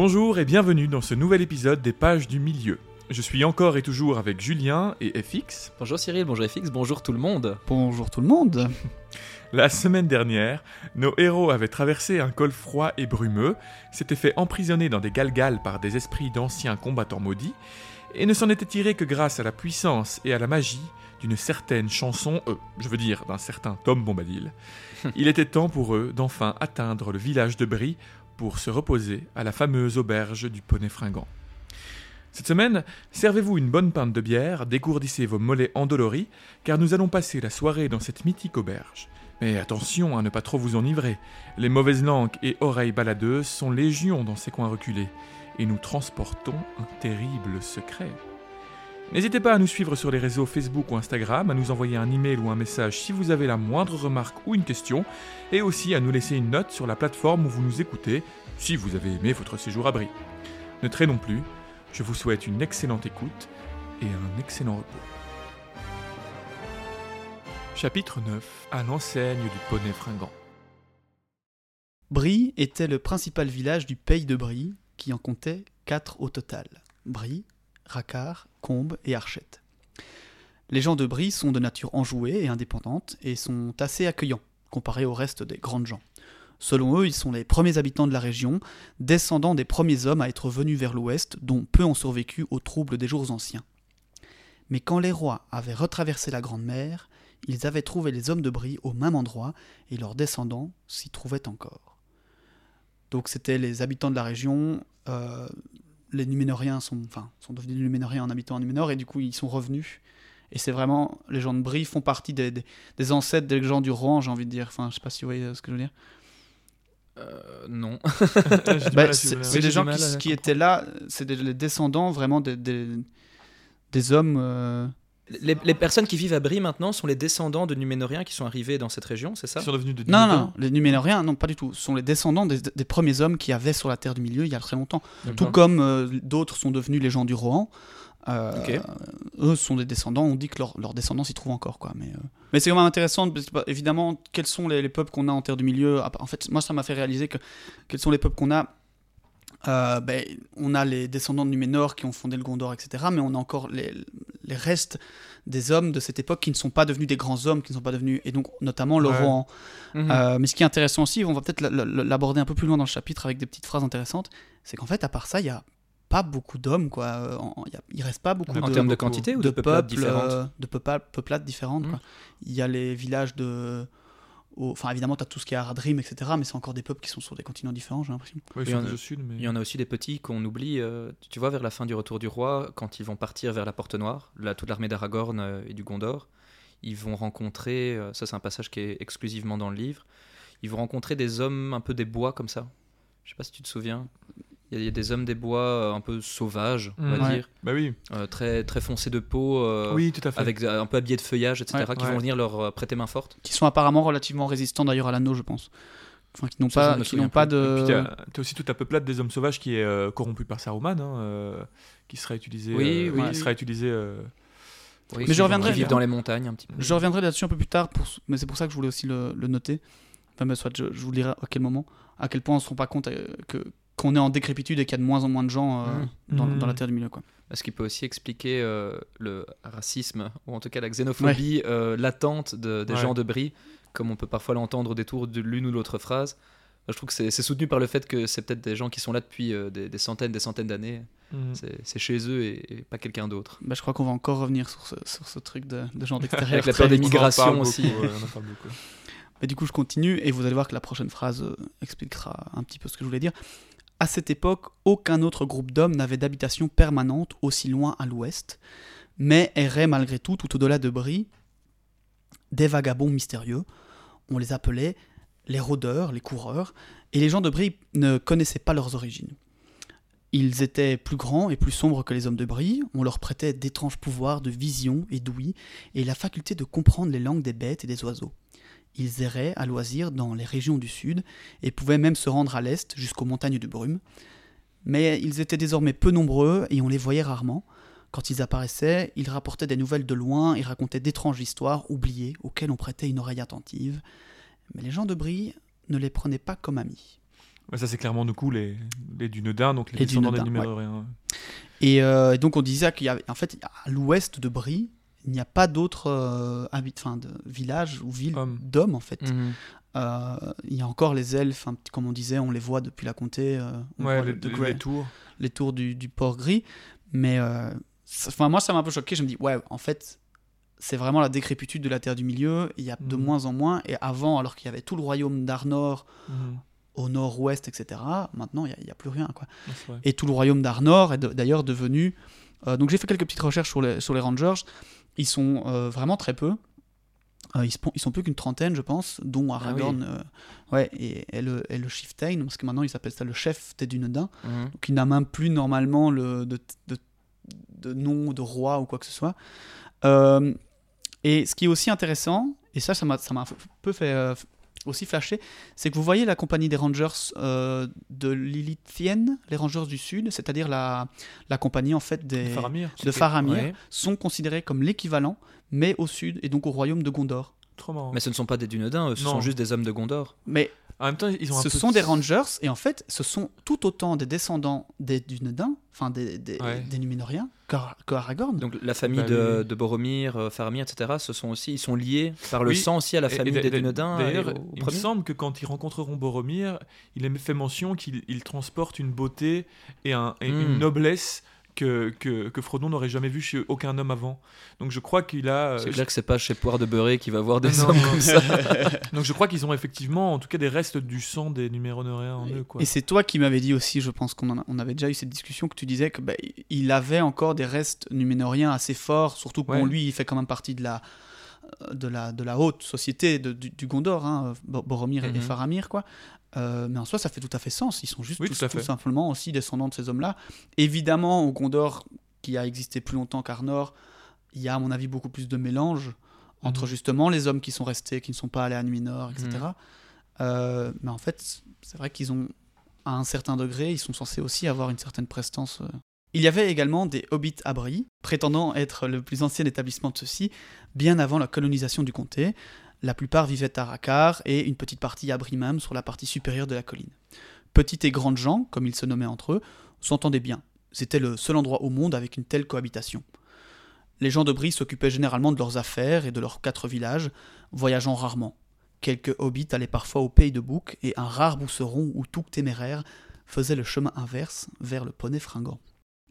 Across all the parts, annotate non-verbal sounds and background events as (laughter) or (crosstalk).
Bonjour et bienvenue dans ce nouvel épisode des Pages du Milieu. Je suis encore et toujours avec Julien et FX. Bonjour Cyril, bonjour FX, bonjour tout le monde. Bonjour tout le monde. (laughs) La semaine dernière, nos héros avaient traversé un col froid et brumeux, s'étaient fait emprisonner dans des galgales par des esprits d'anciens combattants maudits, et ne s'en étaient tirés que grâce à la puissance et à la magie d'une certaine chanson, euh, je veux dire d'un certain Tom Bombadil. (laughs) Il était temps pour eux d'enfin atteindre le village de Brie pour se reposer à la fameuse auberge du poney fringant. Cette semaine, servez-vous une bonne pinte de bière, dégourdissez vos mollets endoloris, car nous allons passer la soirée dans cette mythique auberge. Mais attention à ne pas trop vous enivrer, les mauvaises langues et oreilles baladeuses sont légion dans ces coins reculés, et nous transportons un terrible secret. N'hésitez pas à nous suivre sur les réseaux Facebook ou Instagram, à nous envoyer un email ou un message si vous avez la moindre remarque ou une question, et aussi à nous laisser une note sur la plateforme où vous nous écoutez, si vous avez aimé votre séjour à Brie. Ne traînons plus, je vous souhaite une excellente écoute et un excellent repos. Chapitre 9 À l'enseigne du poney fringant. Brie était le principal village du pays de Brie, qui en comptait quatre au total. Brie, Racard, Combe et Archette. Les gens de Brie sont de nature enjouée et indépendante et sont assez accueillants comparés au reste des grandes gens. Selon eux, ils sont les premiers habitants de la région, descendants des premiers hommes à être venus vers l'ouest, dont peu ont survécu aux troubles des jours anciens. Mais quand les rois avaient retraversé la Grande Mer, ils avaient trouvé les hommes de Brie au même endroit et leurs descendants s'y trouvaient encore. Donc c'était les habitants de la région, euh, les Numénoriens sont, enfin, sont devenus Numénoriens en habitant en Numénor et du coup ils sont revenus. Et c'est vraiment, les gens de Brie font partie des, des, des ancêtres des gens du Rohan, j'ai envie de dire. Enfin, je sais pas si vous voyez ce que je veux dire. Euh, non. (laughs) Bah, c'est des gens qui, étaient là, c'est des, les descendants vraiment des, des, des hommes. euh, les, les personnes qui vivent à Brie maintenant sont les descendants de Numénoriens qui sont arrivés dans cette région, c'est ça Ils sont devenus de Non, Numénor. non, les Numénoriens, non, pas du tout. Ce sont les descendants des, des premiers hommes qui avaient sur la Terre du Milieu il y a très longtemps. Tout comme euh, d'autres sont devenus les gens du Rohan. Euh. Eux sont des descendants, on dit que leur- leurs descendants s'y trouvent encore. Quoi, mais euh, mais c'est quand même intéressant, parce que, bah, évidemment, quels sont les, les peuples qu'on a en Terre du Milieu En fait, moi, ça m'a fait réaliser que quels sont les peuples qu'on a Euh, ben, on a les descendants de Numénor qui ont fondé le Gondor, etc. Mais on a encore les, les restes des hommes de cette époque qui ne sont pas devenus des grands hommes, qui ne sont pas devenus, et donc notamment le Ouais. Mhm. Euh, mais ce qui est intéressant aussi, on va peut-être l'aborder un peu plus loin dans le chapitre avec des petites phrases intéressantes, c'est qu'en fait, à part ça, il n'y a pas beaucoup d'hommes, quoi. Euh, en- il y reste pas beaucoup en de, termes de quantité ou de de, peuplades peuples, différentes euh, de peuplades différentes. Mhm. quoi. Il y a les villages de. Au- Enfin, évidemment, tu as tout ce qui est Aradrim, etc. Mais c'est encore des peuples qui sont sur des continents différents, j'ai l'impression. Il y en a- sud, mais. Il y en a aussi des petits qu'on oublie. euh, tu vois, vers la fin du Retour du Roi, quand ils vont partir vers la Porte Noire, là, toute l'armée d'Aragorn euh, et du Gondor, ils vont rencontrer, euh, ça c'est un passage qui est exclusivement dans le livre, ils vont rencontrer des hommes un peu des bois comme ça. Je sais pas si tu te souviens. Il y a- il y, a des hommes des bois euh, un peu sauvages, on va Mhm. Ouais. dire, Bah oui. euh, très, très foncés de peau, euh, oui, tout à fait. avec un peu habillés de feuillage, etc., Ouais. qui Ouais. vont venir leur prêter main forte. Qui sont apparemment relativement résistants d'ailleurs à l'anneau, je pense. Enfin, qui n'ont pas, qui n'ont pas plus. Et puis de. t'as t'as aussi toute la peuplade des hommes sauvages qui est euh, corrompue par Saruman, hein, euh, qui sera utilisé. Oui, euh, oui, qui sera utilisé. euh, Oui, Mais qui je reviendrai- vivent dans les montagnes un petit peu. Je reviendrai là-dessus un peu plus tard, pour... mais c'est pour ça que je voulais aussi le, le noter. Enfin, mais soit je, je vous dirai à quel moment, à quel point on se rend pas compte que qu'on est en décrépitude et qu'il y a de moins en moins de gens euh, dans, Mhm. dans la Terre du Milieu. Quoi. Ce qui peut aussi expliquer euh, le racisme, ou en tout cas la xénophobie euh, latente de- des Ouais. gens de Brie, comme on peut parfois l'entendre au détour de l'une ou l'autre phrase. Je trouve que c'est c'est soutenu par le fait que c'est peut-être des gens qui sont là depuis euh, des, des centaines, des centaines d'années. mhm. C'est c'est chez eux et, et pas quelqu'un d'autre. Bah, je crois qu'on va encore revenir sur ce, sur ce truc de, de gens (laughs) d'extérieur. Avec la peur des vite. On en migration parle aussi. beaucoup, ouais, on en parle beaucoup. (laughs) Mais du coup, je continue et vous allez voir que la prochaine phrase euh, expliquera un petit peu ce que je voulais dire. À cette époque, aucun autre groupe d'hommes n'avait d'habitation permanente aussi loin à l'ouest, mais erraient malgré tout tout au-delà de Brie des vagabonds mystérieux. On les appelait les rôdeurs, les coureurs, et les gens de Brie ne connaissaient pas leurs origines. Ils étaient plus grands et plus sombres que les hommes de Brie, on leur prêtait d'étranges pouvoirs de vision et d'ouïe, et la faculté de comprendre les langues des bêtes et des oiseaux. Ils erraient à loisir dans les régions du sud et pouvaient même se rendre à l'est jusqu'aux montagnes de brume. Mais ils étaient désormais peu nombreux et on les voyait rarement. Quand ils apparaissaient, ils rapportaient des nouvelles de loin et racontaient d'étranges histoires oubliées auxquelles on prêtait une oreille attentive. Mais les gens de Brie ne les prenaient pas comme amis. Ouais, ça, c'est clairement du coup les, les Dunedins, donc les, Les descendants des Numéroréens. Et euh, donc on disait qu'il y avait, en fait, à l'ouest de Brie, il n'y a pas d'autres euh, habit- enfin, de villages ou villes Hommes. d'hommes en fait. Mhm. Euh, il y a encore les elfes, comme on disait, on les voit depuis la comté, euh, on Ouais, voit les, Grey- tours. les tours du, du port gris. Mais euh, enfin, moi, ça m'a un peu choqué. Je me dis, ouais, en fait, c'est vraiment la décrépitude de la Terre du Milieu. Il y a de Mhm. moins en moins. Et avant, alors qu'il y avait tout le royaume d'Arnor Mhm. au nord-ouest, etc., maintenant, il n'y a, plus rien. Quoi. Vrai. Et tout le royaume d'Arnor est de- d'ailleurs devenu. Euh, donc j'ai fait quelques petites recherches sur les, sur les Rangers. Ils sont euh, vraiment très peu. Euh, ils, sont, ils sont plus qu'une trentaine, je pense, dont Aragorn euh, ouais, et, et le, et le Chieftain, parce que maintenant ils appellent ça le chef des Dunedins. Mhm. Donc il n'a même plus normalement le, de, de, de nom de roi ou quoi que ce soit. Euh, et ce qui est aussi intéressant, et ça, ça m'a ça m'a un peu fait aussi flasher, c'est que vous voyez la compagnie des Rangers euh, de Lilithienne, les Rangers du Sud, c'est-à-dire la, la compagnie en fait des, Faramir, de Faramir, ouais. sont considérés comme l'équivalent, mais au sud et donc au royaume de Gondor. trop marrant. Mais ce ne sont pas des Dunedins, ce Non. sont juste des hommes de Gondor. Mais En même temps, ils ont un ce peu sont de- des Rangers, et en fait, ce sont tout autant des descendants des Dunedins, enfin des, des, Ouais. des Numénoriens, Donc la famille Bah, de, oui. de Boromir, euh, Faramir, etc., ce sont aussi, ils sont liés par le Oui. sang aussi à la famille des Dunedins. D'ailleurs, au- au il me semble que quand ils rencontreront Boromir, il a fait mention qu'il il transporte une beauté et, un- et Hmm. une noblesse que, que, que Frodon n'aurait jamais vu chez aucun homme avant. Donc je crois qu'il a. euh, C'est clair que c'est pas chez Poire de Beurré qui va voir des Non, hommes non. comme ça. (laughs) Donc je crois qu'ils ont effectivement, en tout cas, des restes du sang des Numéronéens en eux. Quoi. Et c'est toi qui m'avais dit aussi, je pense qu'on en a- on avait déjà eu cette discussion, que tu disais que bah, il avait encore des restes numénoriens assez forts, surtout que bon, lui, il fait quand même partie de la, de la, de la haute société de- du, du Gondor, hein, Bo- Boromir et- et Mhm. Faramir, quoi. Euh, mais en soi, ça fait tout à fait sens. Ils sont juste Oui, tout simplement aussi descendants de ces hommes-là. Évidemment, au Gondor, qui a existé plus longtemps qu'Arnor, il y a, à mon avis, beaucoup plus de mélange entre Mhm. justement les hommes qui sont restés, qui ne sont pas allés à Numénor, etc. Mhm. Euh, mais en fait, c'est vrai qu'ils ont, à un certain degré, ils sont censés aussi avoir une certaine prestance. euh. Il y avait également des hobbits à Brie, prétendant être le plus ancien établissement de ceux-ci, bien avant la colonisation du comté. La plupart vivaient à Racar et une petite partie à Brie même, sur la partie supérieure de la colline. Petites et grandes gens, comme ils se nommaient entre eux, s'entendaient bien. C'était le seul endroit au monde avec une telle cohabitation. Les gens de Brie s'occupaient généralement de leurs affaires et de leurs quatre villages, voyageant rarement. Quelques hobbits allaient parfois au pays de Bouc et un rare bousseron ou tout téméraire faisait le chemin inverse vers le poney fringant.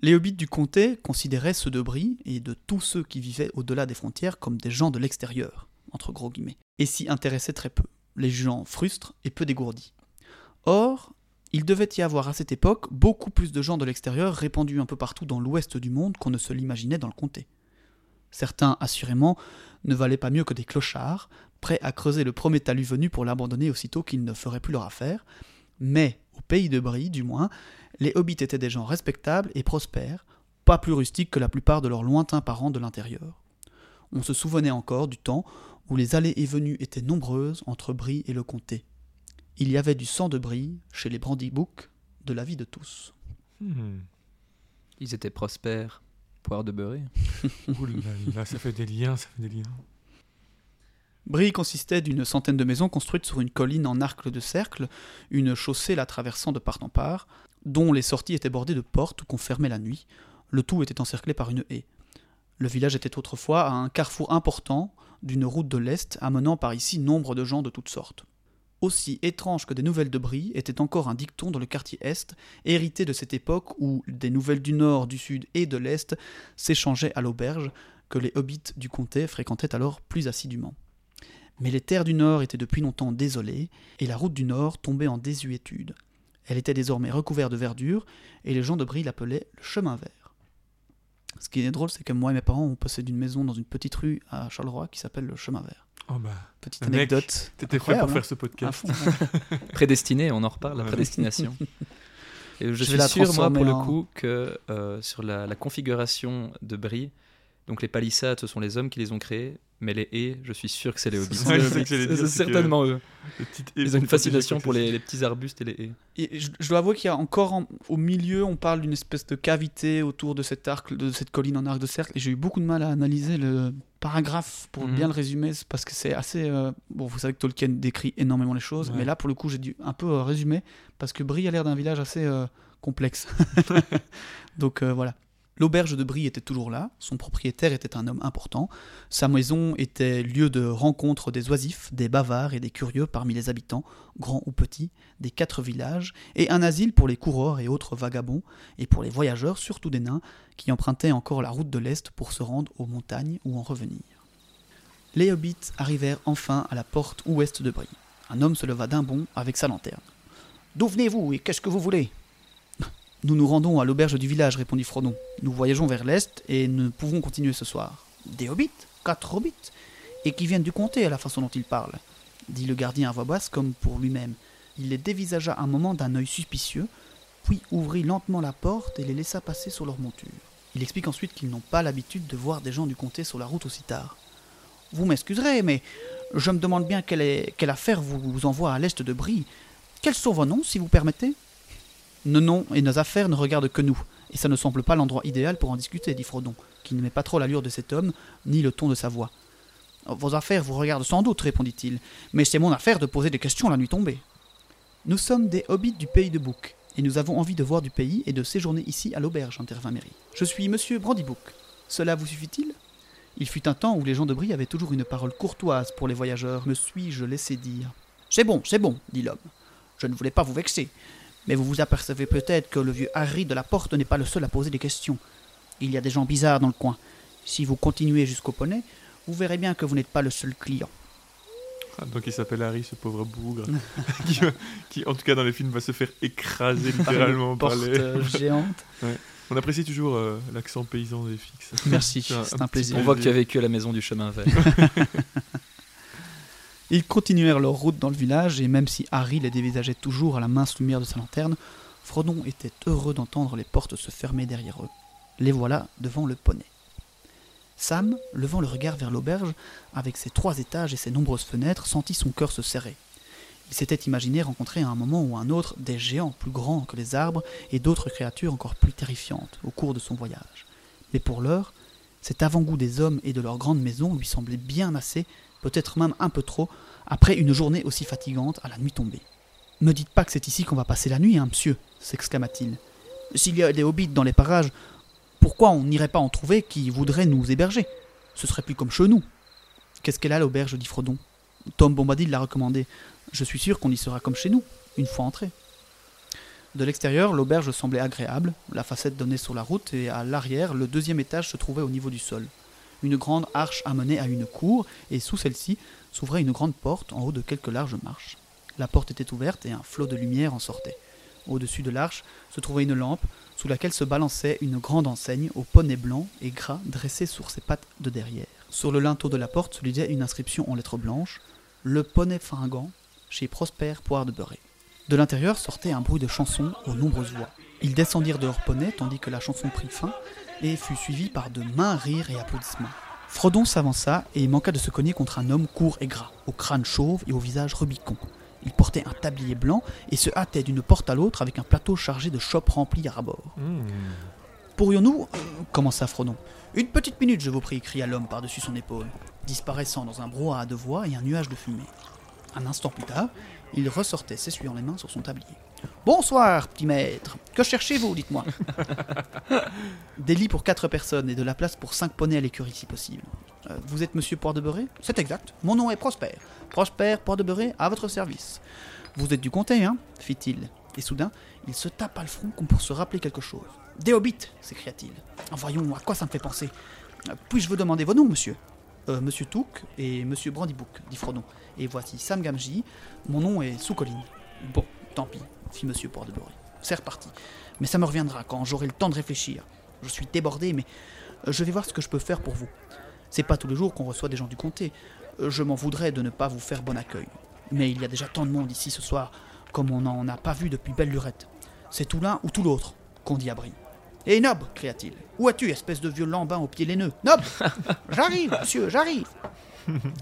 Les hobbits du comté considéraient ceux de Brie et de tous ceux qui vivaient au-delà des frontières comme des gens de l'extérieur, entre gros guillemets, et s'y intéressaient très peu, les jugeant frustres et peu dégourdis. Or, il devait y avoir à cette époque beaucoup plus de gens de l'extérieur répandus un peu partout dans l'ouest du monde qu'on ne se l'imaginait dans le comté. Certains, assurément, ne valaient pas mieux que des clochards, prêts à creuser le premier talus venu pour l'abandonner aussitôt qu'ils ne feraient plus leur affaire, mais, au pays de Brie du moins, les hobbits étaient des gens respectables et prospères, pas plus rustiques que la plupart de leurs lointains parents de l'intérieur. On se souvenait encore du temps où les allées et venues étaient nombreuses entre Brie et le comté. Il y avait du sang de Brie chez les Brandybook, de la vie de tous. Hmm. Ils étaient prospères. Poire de Beurré. (laughs) Ouh là là, ça fait des liens, ça fait des liens. Brie consistait d'une centaine de maisons construites sur une colline en arc de cercle, une chaussée la traversant de part en part, dont les sorties étaient bordées de portes qu'on fermait la nuit. Le tout était encerclé par une haie. Le village était autrefois un carrefour important d'une route de l'Est amenant par ici nombre de gens de toutes sortes. Aussi étrange que des nouvelles de Brie était encore un dicton dans le quartier Est, hérité de cette époque où des nouvelles du Nord, du Sud et de l'Est s'échangeaient à l'auberge, que les hobbits du comté fréquentaient alors plus assidûment. Mais les terres du Nord étaient depuis longtemps désolées, et la route du Nord tombait en désuétude. Elle était désormais recouverte de verdure, et les gens de Brie l'appelaient le chemin vert. Ce qui est drôle, c'est que moi et mes parents, on possède une maison dans une petite rue à Charleroi qui s'appelle le chemin vert. Oh bah, Petite anecdote. t'étais fait pour Incroyable, faire ce podcast. fond, ouais. (laughs) Prédestiné, on en reparle, la prédestination. (laughs) Et je, Je vais suis sûr, moi, pour le coup, que euh, sur la, la configuration de Brie, donc les palissades, ce sont les hommes qui les ont créées, mais les haies, je suis sûr que c'est les hobbits. (laughs) C'est C'est certainement eux. Les petites haies Ils ont une fascination pour les- petits arbustes et les haies. Et je, je dois avouer qu'il y a encore en- au milieu, on parle d'une espèce de cavité autour de cet arc, de cette colline en arc de cercle, et j'ai eu beaucoup de mal à analyser le paragraphe pour Mhm. bien le résumer, parce que c'est assez. euh, Bon, vous savez que Tolkien décrit énormément les choses, Ouais. mais là, pour le coup, j'ai dû un peu euh, résumer parce que Brie a l'air d'un village assez euh, complexe. (laughs) (laughs) Donc euh, voilà. L'auberge de Brie était toujours là, son propriétaire était un homme important, sa maison était lieu de rencontre des oisifs, des bavards et des curieux parmi les habitants, grands ou petits, des quatre villages, et un asile pour les coureurs et autres vagabonds, et pour les voyageurs, surtout des nains, qui empruntaient encore la route de l'Est pour se rendre aux montagnes ou en revenir. Les hobbits arrivèrent enfin à la porte ouest de Brie. Un homme se leva d'un bond avec sa lanterne. D'où venez-vous et qu'est-ce que vous voulez? Nous nous rendons à l'auberge du village, répondit Frodon. Nous voyageons vers l'est et ne pouvons continuer ce soir. Des hobbits? Quatre hobbits? Et qui viennent du comté à la façon dont ils parlent dit le gardien à voix basse comme pour lui-même. Il les dévisagea un moment d'un œil suspicieux, puis ouvrit lentement la porte et les laissa passer sur leur monture. Il explique ensuite qu'ils n'ont pas l'habitude de voir des gens du comté sur la route aussi tard. Vous m'excuserez, mais je me demande bien quelle, est- quelle affaire vous, vous envoie à l'est de Brie. Quels sont vos noms, si vous permettez? Nos noms et nos affaires ne regardent que nous, et ça ne semble pas l'endroit idéal pour en discuter, dit Frodon, qui n'aimait pas trop l'allure de cet homme, ni le ton de sa voix. Vos affaires vous regardent sans doute, répondit-il, mais c'est mon affaire de poser des questions la nuit tombée. Nous sommes des hobbits du pays de Bouc, et nous avons envie de voir du pays et de séjourner ici à l'auberge, intervint Mary. Je suis monsieur Brandybook. Cela vous suffit-il? Il fut un temps où les gens de Brie avaient toujours une parole courtoise pour les voyageurs, me suis-je laissé dire. C'est bon, c'est bon, dit l'homme. Je ne voulais pas vous vexer, mais vous vous apercevez peut-être que le vieux Harry de la porte n'est pas le seul à poser des questions. Il y a des gens bizarres dans le coin. Si vous continuez jusqu'au poney, vous verrez bien que vous n'êtes pas le seul client. Ah, donc il s'appelle Harry, ce pauvre bougre, (laughs) qui, en tout cas dans les films va se faire écraser littéralement par Porte les... euh, géante. (laughs) On apprécie toujours euh, l'accent paysan des fixes. Merci, C'est un- plaisir. On voit que tu as vécu à la maison du chemin vert. (laughs) Ils continuèrent leur route dans le village, et même si Harry les dévisageait toujours à la mince lumière de sa lanterne, Frodon était heureux d'entendre les portes se fermer derrière eux. Les voilà devant le poney. Sam, levant le regard vers l'auberge, avec ses trois étages et ses nombreuses fenêtres, sentit son cœur se serrer. Il s'était imaginé rencontrer à un moment ou à un autre des géants plus grands que les arbres et d'autres créatures encore plus terrifiantes au cours de son voyage. Mais pour l'heure, cet avant-goût des hommes et de leur grande maison lui semblait bien assez, peut-être même un peu trop, après une journée aussi fatigante à la nuit tombée. Ne dites pas que c'est ici qu'on va passer la nuit, hein, monsieur s'exclama-t-il. S'il y a des hobbits dans les parages, pourquoi on n'irait pas en trouver qui voudraient nous héberger? Ce serait plus comme chez nous. Qu'est-ce qu'elle a l'auberge dit Frodon? Tom Bombadil l'a recommandé. Je suis sûr qu'on y sera comme chez nous, une fois entré. De l'extérieur, l'auberge semblait agréable. La facette donnait sur la route et à l'arrière, le deuxième étage se trouvait au niveau du sol. Une grande arche amenait à une cour et sous celle-ci s'ouvrait une grande porte en haut de quelques larges marches. La porte était ouverte et un flot de lumière en sortait. Au-dessus de l'arche se trouvait une lampe sous laquelle se balançait une grande enseigne au poney blanc et gras dressé sur ses pattes de derrière. Sur le linteau de la porte se lisait une inscription en lettres blanches Le poney fringant chez Prosper Poire de Beurré. De l'intérieur sortait un bruit de chansons aux nombreuses voix. Ils descendirent de leur poney tandis que la chanson prit fin et fut suivie par de mains rires et applaudissements. Frodon s'avança et manqua de se cogner contre un homme court et gras, au crâne chauve et au visage rubicond. Il portait un tablier blanc et se hâtait d'une porte à l'autre avec un plateau chargé de chopes remplis à rabord. Mmh. Pourrions-nous euh, commença Frodon. Une petite minute, je vous prie, cria l'homme par-dessus son épaule, disparaissant dans un brouhaha de voix et un nuage de fumée. Un instant plus tard, il ressortait, s'essuyant les mains sur son tablier. Bonsoir, petit maître. Que cherchez-vous, dites-moi? (laughs) Des lits pour quatre personnes et de la place pour cinq poneys à l'écurie, si possible. Euh, vous êtes monsieur Poire de Beurré C'est exact. Mon nom est Prosper. Prosper Poire de Beurré, à votre service. Vous êtes du comté, hein? fit-il. Et soudain, il se tapa le front comme pour se rappeler quelque chose. Des hobbits s'écria-t-il. Ah, Voyons, à quoi ça me fait penser? Euh, Puis-je vous demander vos noms, monsieur? Euh, Monsieur Touk et Monsieur Brandybook, dit Frodon. Et voici Sam Gamgee. Mon nom est Sous-Colline. Bon, tant pis, fit de Beurré. C'est reparti. Mais ça me reviendra quand j'aurai le temps de réfléchir. Je suis débordé, mais euh, je vais voir ce que je peux faire pour vous. C'est pas tous les jours qu'on reçoit des gens du comté. Euh, Je m'en voudrais de ne pas vous faire bon accueil. Mais il y a déjà tant de monde ici ce soir, comme on n'en a pas vu depuis belle lurette. C'est tout l'un ou tout l'autre, qu'on dit à Brie. Hé Nob cria-t-il. Où as-tu, espèce de vieux lambin aux pieds laineux? Nob (laughs) J'arrive, monsieur, j'arrive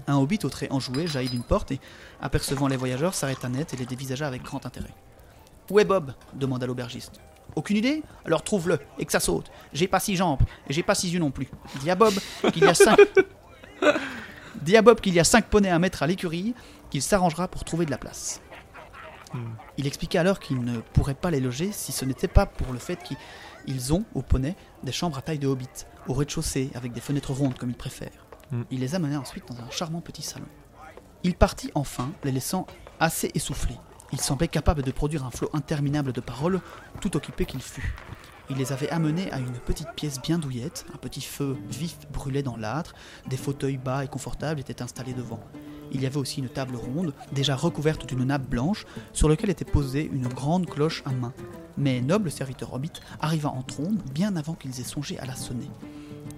Un hobbit au trait enjoué jaillit d'une porte et, apercevant les voyageurs, s'arrêta net et les dévisagea avec grand intérêt. Où est Bob demanda l'aubergiste. Aucune idée? Alors trouve-le et que ça saute. J'ai pas six jambes et j'ai pas six yeux non plus. Dis à Bob qu'il y a cinq. (laughs) Dis à Bob qu'il y a 5 poneys à mettre à l'écurie, qu'il s'arrangera pour trouver de la place. Hmm. Il expliqua alors qu'il ne pourrait pas les loger si ce n'était pas pour le fait qu'ils ont, aux poneys, des chambres à taille de hobbit, au rez-de-chaussée, avec des fenêtres rondes comme ils préfèrent. Hmm. Il les amena ensuite dans un charmant petit salon. Il partit enfin, les laissant assez essoufflés. Il semblait capable de produire un flot interminable de paroles, tout occupé qu'il fût. Il les avait amenés à une petite pièce bien douillette, un petit feu vif brûlait dans l'âtre, des fauteuils bas et confortables étaient installés devant. Il y avait aussi une table ronde, déjà recouverte d'une nappe blanche, sur laquelle était posée une grande cloche à main. Mais noble serviteur hobbit arriva en trombe bien avant qu'ils aient songé à la sonner.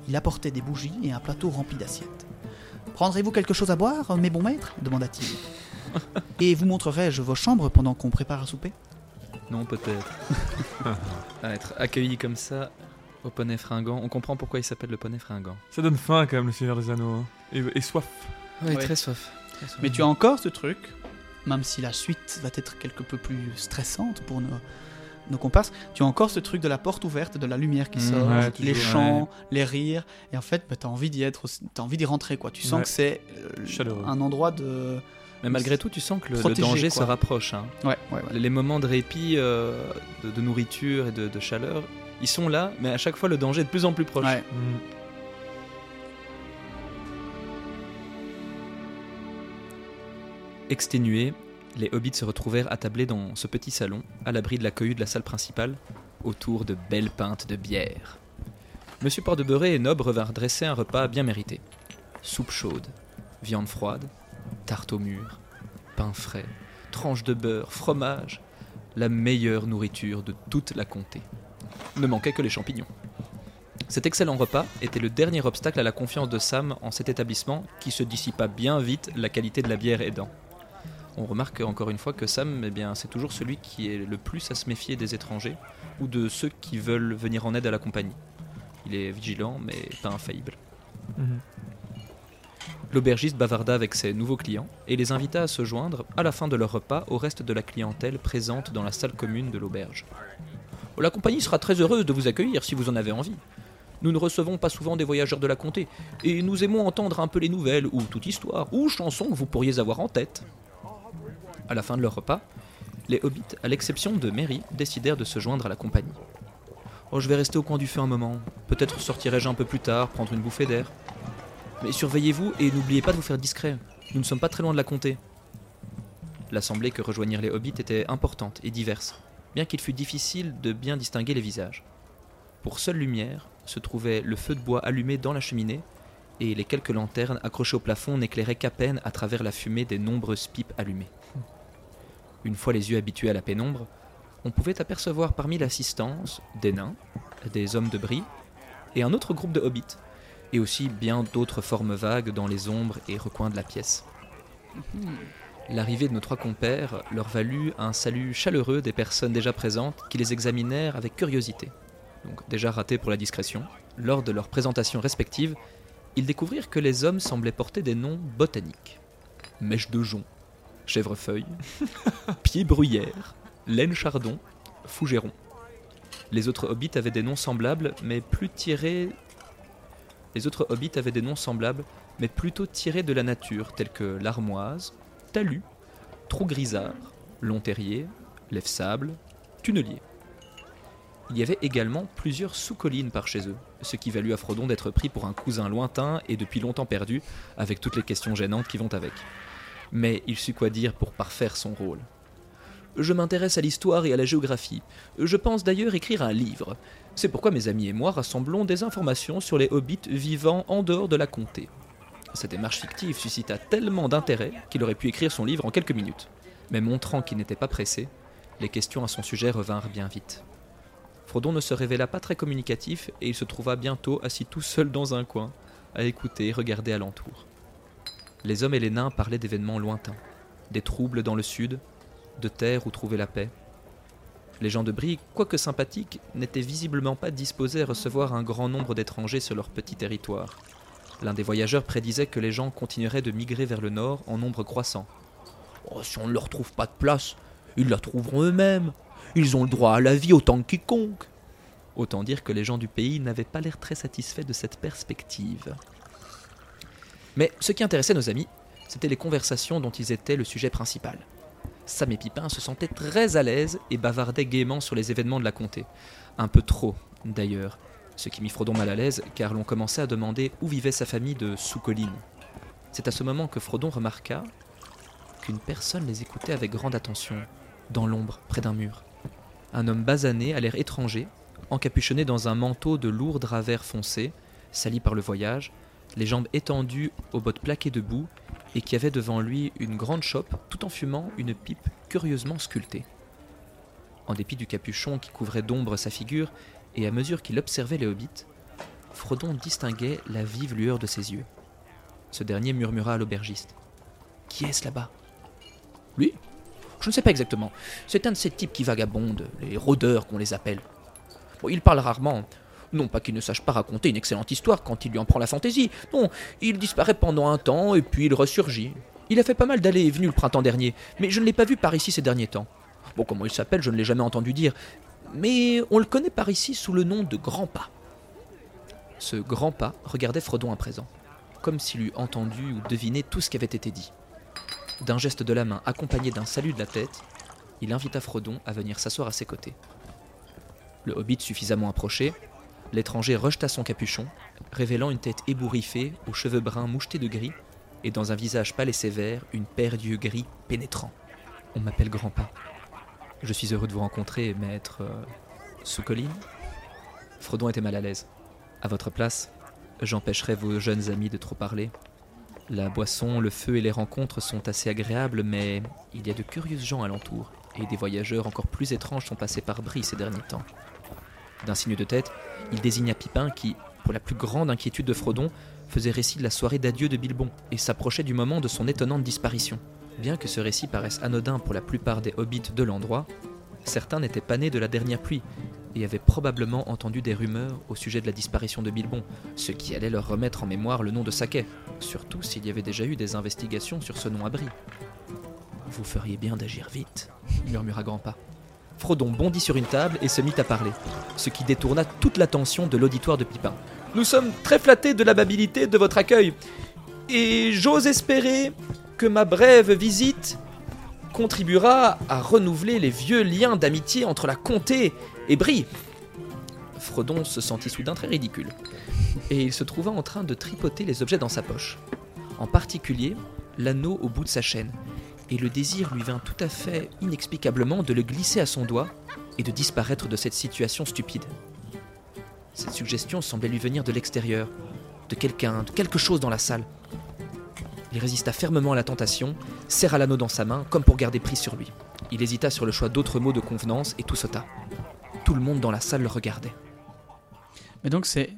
Il apportait des bougies et un plateau rempli d'assiettes. Prendrez-vous quelque chose à boire, mes bons maîtres? demanda-t-il. (laughs) Et vous montrerai-je vos chambres pendant qu'on prépare à souper? Non, peut-être. (laughs) (laughs) À être accueilli comme ça au poney fringant, on comprend pourquoi il s'appelle le poney fringant. Ça donne faim quand même, le Seigneur des Anneaux. hein. Et, et soif. Ouais. très soif. Très soif. Mais tu as encore ce truc, même si la suite va être quelque peu plus stressante pour nos, nos comparses, tu as encore ce truc de la porte ouverte, de la lumière qui Mmh, sort, ouais, les chants, les rires, et en fait, bah, tu as envie d'y être, t'as envie d'y rentrer, quoi. Tu sens Ouais. que c'est euh, un endroit de. Mais malgré tout, tu sens que le, danger quoi. se rapproche. hein. Ouais, ouais, ouais. Les moments de répit, euh, de, de nourriture et de, de chaleur, ils sont là, mais à chaque fois, le danger est de plus en plus proche. Ouais. Hmm. Exténués, les hobbits se retrouvèrent attablés dans ce petit salon, à l'abri de la cohue de la salle principale, autour de belles pintes de bière. Monsieur Port-de-Beurré et Nob revinrent dresser un repas bien mérité. Soupe chaude, viande froide, tarte au mûr, pain frais, tranches de beurre, fromage, la meilleure nourriture de toute la comté. Ne manquait que les champignons. Cet excellent repas était le dernier obstacle à la confiance de Sam en cet établissement qui se dissipa bien vite, la qualité de la bière aidant. On remarque encore une fois que Sam, eh bien, c'est toujours celui qui est le plus à se méfier des étrangers ou de ceux qui veulent venir en aide à la compagnie. Il est vigilant, mais pas infaillible. Mhm. L'aubergiste bavarda avec ses nouveaux clients et les invita à se joindre, à la fin de leur repas, au reste de la clientèle présente dans la salle commune de l'auberge. La compagnie sera très heureuse de vous accueillir si vous en avez envie. Nous ne recevons pas souvent des voyageurs de la comté, et nous aimons entendre un peu les nouvelles, ou toute histoire, ou chanson que vous pourriez avoir en tête. À la fin de leur repas, les hobbits, à l'exception de Mary, décidèrent de se joindre à la compagnie. Oh, je vais rester au coin du feu un moment. Peut-être sortirai-je un peu plus tard, prendre une bouffée d'air. Mais surveillez-vous et n'oubliez pas de vous faire discret. Nous ne sommes pas très loin de la comté. L'assemblée que rejoignirent les hobbits était importante et diverse, bien qu'il fût difficile de bien distinguer les visages. Pour seule lumière se trouvait le feu de bois allumé dans la cheminée, et les quelques lanternes accrochées au plafond n'éclairaient qu'à peine à travers la fumée des nombreuses pipes allumées. Une fois les yeux habitués à la pénombre, on pouvait apercevoir parmi l'assistance des nains, des hommes de bris, et un autre groupe de hobbits, et aussi bien d'autres formes vagues dans les ombres et recoins de la pièce. L'arrivée de nos trois compères leur valut un salut chaleureux des personnes déjà présentes qui les examinèrent avec curiosité. Donc déjà ratés pour la discrétion, lors de leur présentation respective, ils découvrirent que les hommes semblaient porter des noms botaniques. Mèche de jonc, chèvrefeuille, (laughs) pied bruyère, laine chardon, fougéron. Les autres hobbits avaient des noms semblables, mais plus tirés. Les autres hobbits avaient des noms semblables, mais plutôt tirés de la nature, tels que l'armoise, talus, trou grisard, long terrier, lève-sable, tunnelier. Il y avait également plusieurs sous-collines par chez eux, ce qui valut à Frodon d'être pris pour un cousin lointain et depuis longtemps perdu, avec toutes les questions gênantes qui vont avec. Mais il sut quoi dire pour parfaire son rôle. Je m'intéresse à l'histoire et à la géographie. Je pense d'ailleurs écrire un livre. C'est pourquoi mes amis et moi rassemblons des informations sur les hobbits vivant en dehors de la comté. Cette démarche fictive suscita tellement d'intérêt qu'il aurait pu écrire son livre en quelques minutes. Mais montrant qu'il n'était pas pressé, les questions à son sujet revinrent bien vite. Frodon ne se révéla pas très communicatif et il se trouva bientôt assis tout seul dans un coin, à écouter et regarder alentour. Les hommes et les nains parlaient d'événements lointains, des troubles dans le sud, de terres où trouver la paix. Les gens de Brie, quoique sympathiques, n'étaient visiblement pas disposés à recevoir un grand nombre d'étrangers sur leur petit territoire. L'un des voyageurs prédisait que les gens continueraient de migrer vers le nord en nombre croissant. Oh, si on ne leur trouve pas de place, ils la trouveront eux-mêmes. Ils ont le droit à la vie autant que quiconque. Autant dire que les gens du pays n'avaient pas l'air très satisfaits de cette perspective. Mais ce qui intéressait nos amis, c'était les conversations dont ils étaient le sujet principal. Sam et Pipin se sentaient très à l'aise et bavardaient gaiement sur les événements de la comté. Un peu trop, d'ailleurs, ce qui mit Frodon mal à l'aise, car l'on commençait à demander où vivait sa famille de sous-colline. C'est à ce moment que Frodon remarqua qu'une personne les écoutait avec grande attention, dans l'ombre, près d'un mur. Un homme basané, à l'air étranger, encapuchonné dans un manteau de lourd drap vert foncé, sali par le voyage, les jambes étendues aux bottes plaquées de boue, et qui avait devant lui une grande chope tout en fumant une pipe curieusement sculptée. En dépit du capuchon qui couvrait d'ombre sa figure, et à mesure qu'il observait les hobbits, Frodon distinguait la vive lueur de ses yeux. Ce dernier murmura à l'aubergiste. Qui est-ce là-bas Lui Je ne sais pas exactement. C'est un de ces types qui vagabondent, les rôdeurs qu'on les appelle. Bon, il parle rarement. Non pas qu'il ne sache pas raconter une excellente histoire quand il lui en prend la fantaisie. Non, il disparaît pendant un temps et puis il ressurgit. Il a fait pas mal d'allées et venues le printemps dernier, mais je ne l'ai pas vu par ici ces derniers temps. Bon, comment il s'appelle, je ne l'ai jamais entendu dire. Mais on le connaît par ici sous le nom de Grand Pas. Ce Grand Pas regardait Frodon à présent, comme s'il eût entendu ou deviné tout ce qui avait été dit. D'un geste de la main accompagné d'un salut de la tête, il invita Frodon à venir s'asseoir à ses côtés. Le hobbit suffisamment approché, l'étranger rejeta son capuchon, révélant une tête ébouriffée, aux cheveux bruns mouchetés de gris, et dans un visage pâle et sévère, une paire d'yeux gris pénétrants. On m'appelle Grand Pas. Je suis heureux de vous rencontrer, maître. euh, sous colline Frodon était mal à l'aise. À votre place, j'empêcherai vos jeunes amis de trop parler. La boisson, le feu et les rencontres sont assez agréables, mais il y a de curieuses gens alentour, et des voyageurs encore plus étranges sont passés par Brie ces derniers temps. D'un signe de tête, il désigna Pipin qui, pour la plus grande inquiétude de Frodon, faisait récit de la soirée d'adieu de Bilbon et s'approchait du moment de son étonnante disparition. Bien que ce récit paraisse anodin pour la plupart des hobbits de l'endroit, certains n'étaient pas nés de la dernière pluie et avaient probablement entendu des rumeurs au sujet de la disparition de Bilbon, ce qui allait leur remettre en mémoire le nom de Saquet, surtout s'il y avait déjà eu des investigations sur ce nom à Brie. Vous feriez bien d'agir vite, murmura Grandpas. Frodon bondit sur une table et se mit à parler, ce qui détourna toute l'attention de l'auditoire de Pipin. Nous sommes très flattés de l'amabilité de votre accueil, et j'ose espérer que ma brève visite contribuera à renouveler les vieux liens d'amitié entre la comté et Brie. Frodon se sentit soudain très ridicule, et il se trouva en train de tripoter les objets dans sa poche, en particulier l'anneau au bout de sa chaîne, et le désir lui vint tout à fait inexplicablement de le glisser à son doigt et de disparaître de cette situation stupide. Cette suggestion semblait lui venir de l'extérieur, de quelqu'un, de quelque chose dans la salle. Il résista fermement à la tentation, serra l'anneau dans sa main comme pour garder prise sur lui. Il hésita sur le choix d'autres mots de convenance et tout sauta. Tout le monde dans la salle le regardait. Mais donc c'est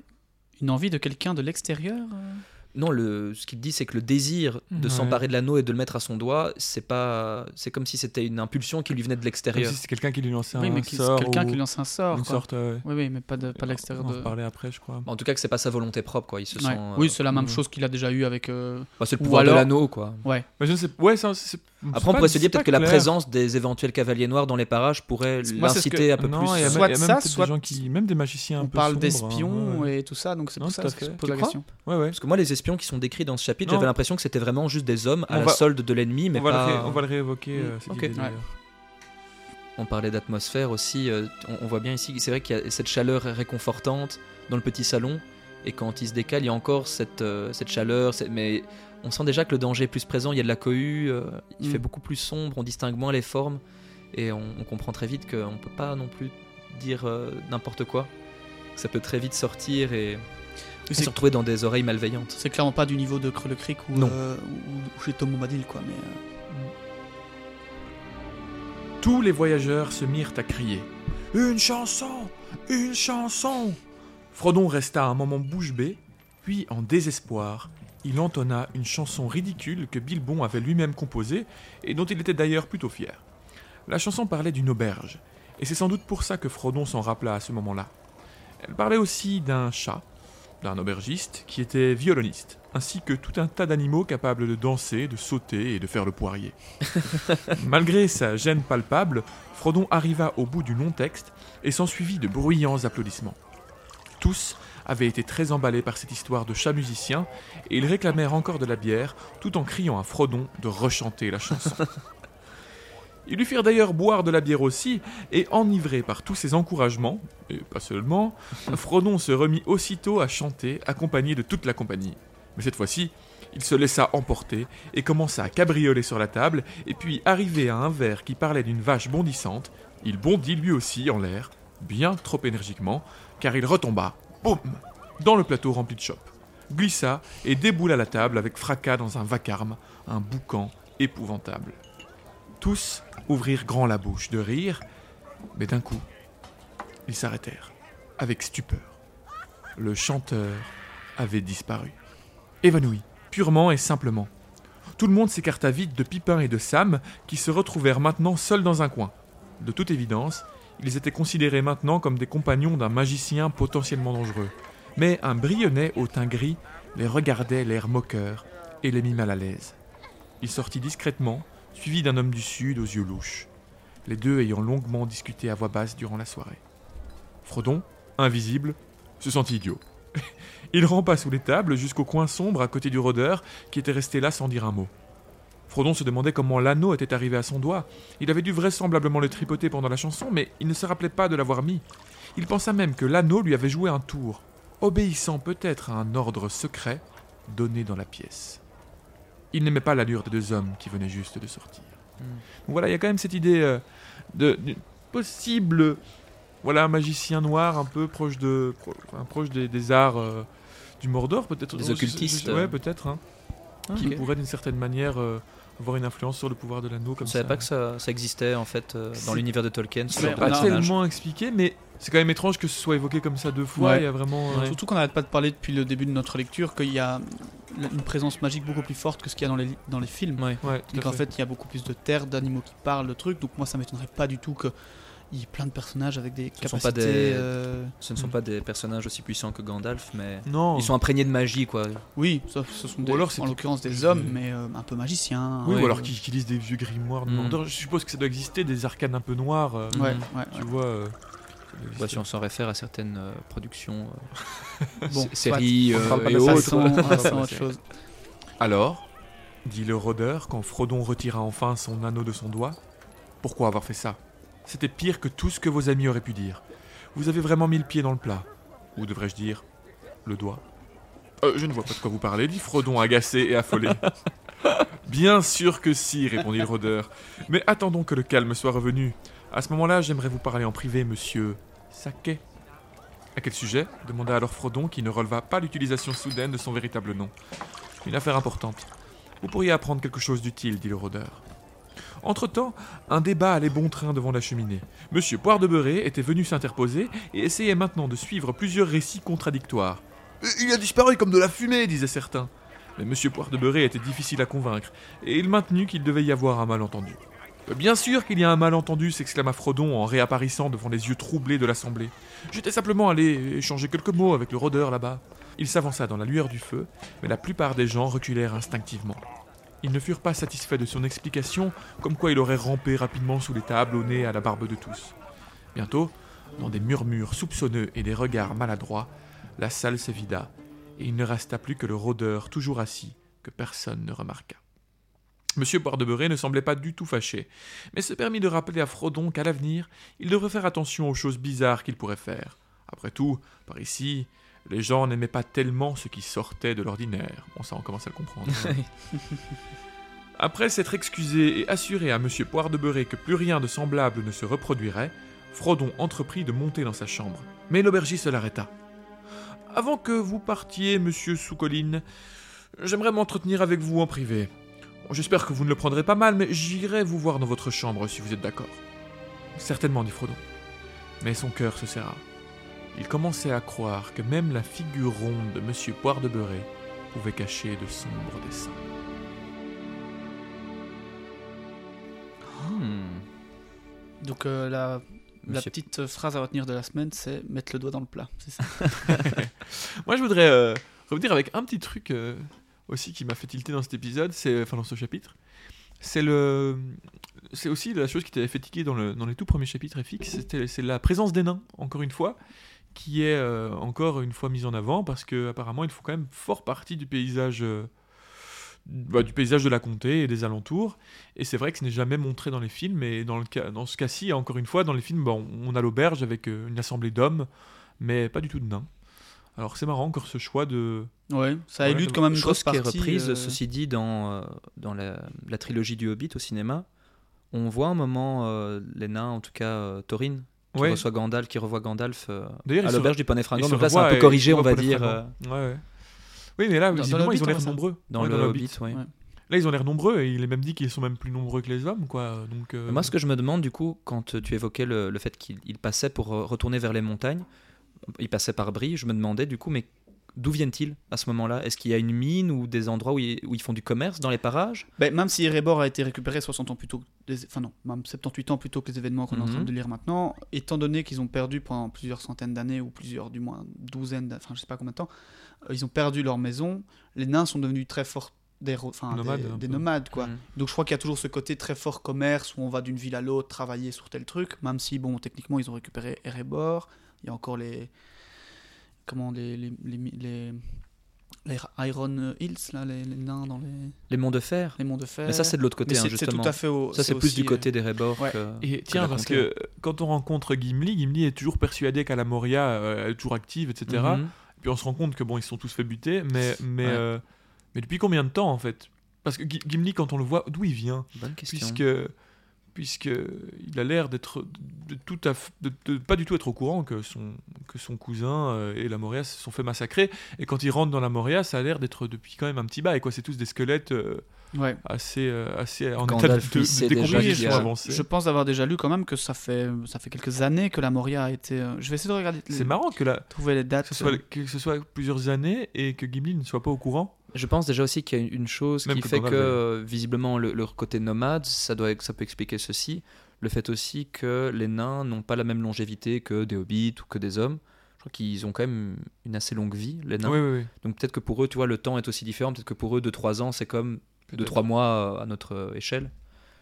une envie de quelqu'un de l'extérieur euh? Non, le, ce qu'il dit, c'est que le désir de Ouais. s'emparer de l'anneau et de le mettre à son doigt, c'est pas, c'est comme si c'était une impulsion qui lui venait de Comme l'extérieur. si c'était quelqu'un qui lui lançait Oui, un mais qui- c'est sort quelqu'un ou qui lance un sort. une quoi. sorte. euh, Oui, oui, mais pas de, pas de l'extérieur On en de. reparlait après, je crois. En tout cas, que c'est pas sa volonté propre, quoi. Il se Ouais. sent. euh, Oui, c'est la même mm. chose qu'il a déjà eu avec. euh, bah, c'est le ou pouvoir alors- de l'anneau, quoi. Ouais. Mais je ne sais. Ouais, ça, c'est- c'est Après, pas- on pourrait se dire peut-être que la présence des éventuels cavaliers noirs dans les parages pourrait l'inciter que- un peu non, plus. il y a même, Soit il y a même ça, soit- des gens qui, même des magiciens un On peu parle sombres, d'espions hein, ouais. et tout ça, donc c'est Non, pour ça que je pose la question. Ouais, ouais. Parce que moi, les espions qui sont décrits dans ce chapitre, Non. j'avais l'impression que c'était vraiment juste des hommes à On la va- solde de l'ennemi, mais on, va pas. le ré- on va le réévoquer. euh, Mm, cette idée, d'ailleurs. On parlait d'atmosphère aussi. euh, on, on voit bien ici, c'est vrai qu'il y a cette chaleur réconfortante dans le petit salon. Et quand il se décale, il y a encore cette, euh, cette chaleur. cette- mais on sent déjà que le danger est plus présent. Il y a de la cohue. euh, il Mm. fait beaucoup plus sombre. On distingue moins les formes. Et on, on comprend très vite qu'on ne peut pas non plus dire euh, n'importe quoi. Ça peut très vite sortir et, se retrouver dans des oreilles malveillantes. C'est clairement pas du niveau de Creux le Cric ou, Non. euh, ou, ou chez Tom Bombadil, quoi. Mais euh, Tous les voyageurs se mirent à crier Une chanson Une chanson Frodon resta un moment bouche bée, puis, en désespoir, il entonna une chanson ridicule que Bilbon avait lui-même composée et dont il était d'ailleurs plutôt fier. La chanson parlait d'une auberge, et c'est sans doute pour ça que Frodon s'en rappela à ce moment-là. Elle parlait aussi d'un chat, d'un aubergiste qui était violoniste, ainsi que tout un tas d'animaux capables de danser, de sauter et de faire le poirier. (laughs) Malgré sa gêne palpable, Frodon arriva au bout du long texte et s'ensuivit de bruyants applaudissements. Tous avaient été très emballés par cette histoire de chat musicien et ils réclamèrent encore de la bière tout en criant à Frodon de rechanter la chanson. (laughs) Ils lui firent d'ailleurs boire de la bière aussi, et enivré par tous ces encouragements, et pas seulement, (laughs) Frodon se remit aussitôt à chanter, accompagné de toute la compagnie. Mais cette fois-ci, il se laissa emporter et commença à cabrioler sur la table, et puis, arrivé à un verre qui parlait d'une vache bondissante, il bondit lui aussi en l'air, bien trop énergiquement, car il retomba, boum, dans le plateau rempli de chopes, glissa et déboula la table avec fracas dans un vacarme, un boucan épouvantable. Tous ouvrirent grand la bouche de rire, mais d'un coup, ils s'arrêtèrent, avec stupeur. Le chanteur avait disparu. Évanoui, purement et simplement. Tout le monde s'écarta vite de Pipin et de Sam, qui se retrouvèrent maintenant seuls dans un coin. De toute évidence, ils étaient considérés maintenant comme des compagnons d'un magicien potentiellement dangereux. Mais un brillonnet au teint gris les regardait l'air moqueur et les mit mal à l'aise. Il sortit discrètement, suivi d'un homme du Sud aux yeux louches, les deux ayant longuement discuté à voix basse durant la soirée. Frodon, invisible, se sentit idiot. (laughs) Il rampa sous les tables jusqu'au coin sombre à côté du rôdeur qui était resté là sans dire un mot. Frodon se demandait comment l'anneau était arrivé à son doigt. Il avait dû vraisemblablement le tripoter pendant la chanson, mais il ne se rappelait pas de l'avoir mis. Il pensa même que l'anneau lui avait joué un tour, obéissant peut-être à un ordre secret donné dans la pièce. Il n'aimait pas l'allure des deux hommes qui venaient juste de sortir. Hmm. Donc voilà, il y a quand même cette idée euh, de, possible voilà, un magicien noir un peu proche, de, pro- enfin, proche des, des arts euh, du Mordor, peut-être. Des occultistes, Ouais, peut-être. hein, Ah, qui pourrait d'une certaine manière euh, avoir une influence sur le pouvoir de l'anneau Je comme ne ça. savais pas que ça, ça existait en fait euh, dans C'est- l'univers de Tolkien. ce Mais genre de pas tellement expliqué, mais c'est quand même étrange que ce soit évoqué comme ça deux fois. Ouais. Il y a vraiment. euh, Surtout qu'on n'arrête pas de parler depuis le début de notre lecture qu'il y a une présence magique beaucoup plus forte que ce qu'il y a dans les, dans les films. Ouais. Ouais, Donc en fait. fait, il y a beaucoup plus de terres, d'animaux qui parlent, de trucs. Donc moi, ça m'étonnerait pas du tout qu'il y ait plein de personnages avec des Ce sont capacités. pas des- euh, Ce ne sont Hmm. pas des personnages aussi puissants que Gandalf, mais Non. ils sont imprégnés de magie quoi. Oui, ça, ce sont des, alors c'est en l'occurrence des hommes, mais euh, un peu magiciens. Oui, ouais, ou alors euh, qui, qui lisent des vieux grimoires de Mm. Mordor. Je suppose que ça doit exister, des arcanes un peu noirs. euh, Ouais, Mhm. ouais, Tu ouais. vois. euh, Ouais, si on s'en réfère à certaines euh, productions, euh, (laughs) Bon, séries euh, et autres. (laughs) Chose. Alors dit le rôdeur quand Frodon retira enfin son anneau de son doigt. Pourquoi avoir fait ça? C'était pire que tout ce que vos amis auraient pu dire. Vous avez vraiment mis le pied dans le plat. Ou devrais-je dire, le doigt Euh, Je ne vois pas de quoi vous parlez, dit Frodon agacé et affolé. (laughs) Bien sûr que si, répondit le rôdeur. Mais attendons que le calme soit revenu. À ce moment-là, j'aimerais vous parler en privé, monsieur Saquet. À quel sujet demanda alors Frodon qui ne releva pas l'utilisation soudaine de son véritable nom. Une affaire importante. Vous pourriez apprendre quelque chose d'utile, dit le rôdeur. Entre-temps, un débat allait bon train devant la cheminée. Monsieur Poire de Beurré était venu s'interposer et essayait maintenant de suivre plusieurs récits contradictoires. Euh, Il a disparu comme de la fumée, disaient certains. Mais Monsieur Poire de Beurré était difficile à convaincre, et il maintenut qu'il devait y avoir un malentendu. Euh, Bien sûr qu'il y a un malentendu, s'exclama Frodon en réapparaissant devant les yeux troublés de l'assemblée. J'étais simplement allé échanger quelques mots avec le rôdeur là-bas. Il s'avança dans la lueur du feu, mais la plupart des gens reculèrent instinctivement. Ils ne furent pas satisfaits de son explication, comme quoi il aurait rampé rapidement sous les tables au nez à la barbe de tous. Bientôt, dans des murmures soupçonneux et des regards maladroits, la salle se vida, et il ne resta plus que le rôdeur toujours assis, que personne ne remarqua. Monsieur Boisdebeuré ne semblait pas du tout fâché, mais se permit de rappeler à Frodon qu'à l'avenir, il devrait faire attention aux choses bizarres qu'il pourrait faire. Après tout, par ici, les gens n'aimaient pas tellement ce qui sortait de l'ordinaire. Bon, ça, on commence à le comprendre. (laughs) (laughs) Après s'être excusé et assuré à Monsieur Poire de Beurré que plus rien de semblable ne se reproduirait, Frodon entreprit de monter dans sa chambre. Mais l'aubergiste l'arrêta. Avant que vous partiez, Monsieur Sous-Colline, j'aimerais m'entretenir avec vous en privé. J'espère que vous ne le prendrez pas mal, mais j'irai vous voir dans votre chambre si vous êtes d'accord. Certainement, dit Frodon. Mais son cœur se serra. Il commençait à croire que même la figure ronde de Monsieur Poire de Beurré pouvait cacher de sombres dessins. Hmm. Donc euh, la, la petite phrase à retenir de la semaine, c'est mettre le doigt dans le plat. C'est ça. (laughs) Moi, je voudrais euh, revenir avec un petit truc euh, aussi qui m'a fait tilter dans cet épisode, c'est enfin dans ce chapitre. C'est le, c'est aussi la chose qui t'avait fait tiquer dans, le, dans les tout premiers chapitres FX, c'était c'est la présence des nains. Encore une fois, qui est euh, encore une fois mise en avant parce que apparemment ils font quand même fort partie du paysage euh, bah, du paysage de la comté et des alentours et c'est vrai que ce n'est jamais montré dans les films et dans le cas dans ce cas-ci encore une fois dans les films bon, on a l'auberge avec euh, une assemblée d'hommes mais pas du tout de nains alors c'est marrant encore ce choix de Ouais, ça Ouais, élude quand même une Chose grosse qui est reprise, euh, ceci dit, dans, euh, dans la, la trilogie du Hobbit au cinéma. On voit un moment euh, les nains, en tout cas euh, Thorin, qui Ouais. reçoit Gandalf, qui revoit Gandalf euh, à ils se- l'auberge du Poney ils Fringant. Donc là, c'est un peu corrigé, ils on va dire. euh, ouais, ouais. oui mais là Dans- visiblement le ils ont l'air ça. nombreux dans Ouais, le Hobbit, oui. Là ils ont l'air nombreux et il est même dit qu'ils sont même plus nombreux que les hommes quoi donc euh, Moi, ce que je me demande, du coup, quand tu évoquais le, le fait qu'il il passait pour retourner vers les montagnes, il passait par Brie, je me demandais, du coup, mais d'où viennent-ils à ce moment-là? Est-ce qu'il y a une mine ou des endroits où ils, où ils font du commerce dans les parages? Ben, même si Erebor a été récupéré 60 ans plus tôt, les- enfin non, même 78 ans plus tôt que les événements qu'on est en train Mhm. de lire maintenant, étant donné qu'ils ont perdu pendant plusieurs centaines d'années, ou plusieurs, du moins douzaines, enfin je sais pas combien de temps, euh, ils ont perdu leur maison, les nains sont devenus très forts, des, nomades quoi. Mhm. Donc je crois qu'il y a toujours ce côté très fort commerce où on va d'une ville à l'autre travailler sur tel truc, même si bon techniquement ils ont récupéré Erebor, il y a encore les comment les les, les, les- les Iron Hills là, les, les nains dans les, Les monts de fer les monts de fer. Mais ça, c'est de l'autre côté, hein, justement. tout à fait au. Ça, c'est plus aussi, du côté des Rebor. ouais. Et tiens, parce que euh, quand on rencontre Gimli, Gimli est toujours persuadé qu'à la Moria euh, elle est toujours active, etc. Mhm. Puis on se rend compte que bon, ils se sont tous fait buter, mais mais Ouais. euh, mais depuis combien de temps en fait? Parce que Gi- Gimli, quand on le voit, d'où il vient? Bonne question. Puisque puisque il a l'air d'être de tout à f- de, de pas du tout être au courant que son que son cousin euh, et la Moria se sont fait massacrer. Et quand il rentre dans la Moria, ça a l'air d'être depuis quand même un petit bail. Quoi, c'est tous des squelettes euh, Ouais. assez euh, assez en état de, de, a- avancée. Je pense avoir déjà lu quand même que ça fait ça fait quelques années que la Moria a été. euh, Je vais essayer de regarder. C'est marrant que la, Trouver les dates. que ce, soit, que ce soit plusieurs années et que Gimli ne soit pas au courant. Je pense déjà aussi qu'il y a une chose Même qui fait Gandalf, que, visiblement, le, leur côté nomade, ça, doit, ça peut expliquer ceci. Le fait aussi que les nains n'ont pas la même longévité que des hobbits ou que des hommes. Je crois qu'ils ont quand même une assez longue vie, les nains. Oui, oui, oui. Donc peut-être que pour eux, tu vois, le temps est aussi différent. Peut-être que pour eux, 2-3 ans, c'est comme Peut-être. 2-3 mois à notre échelle.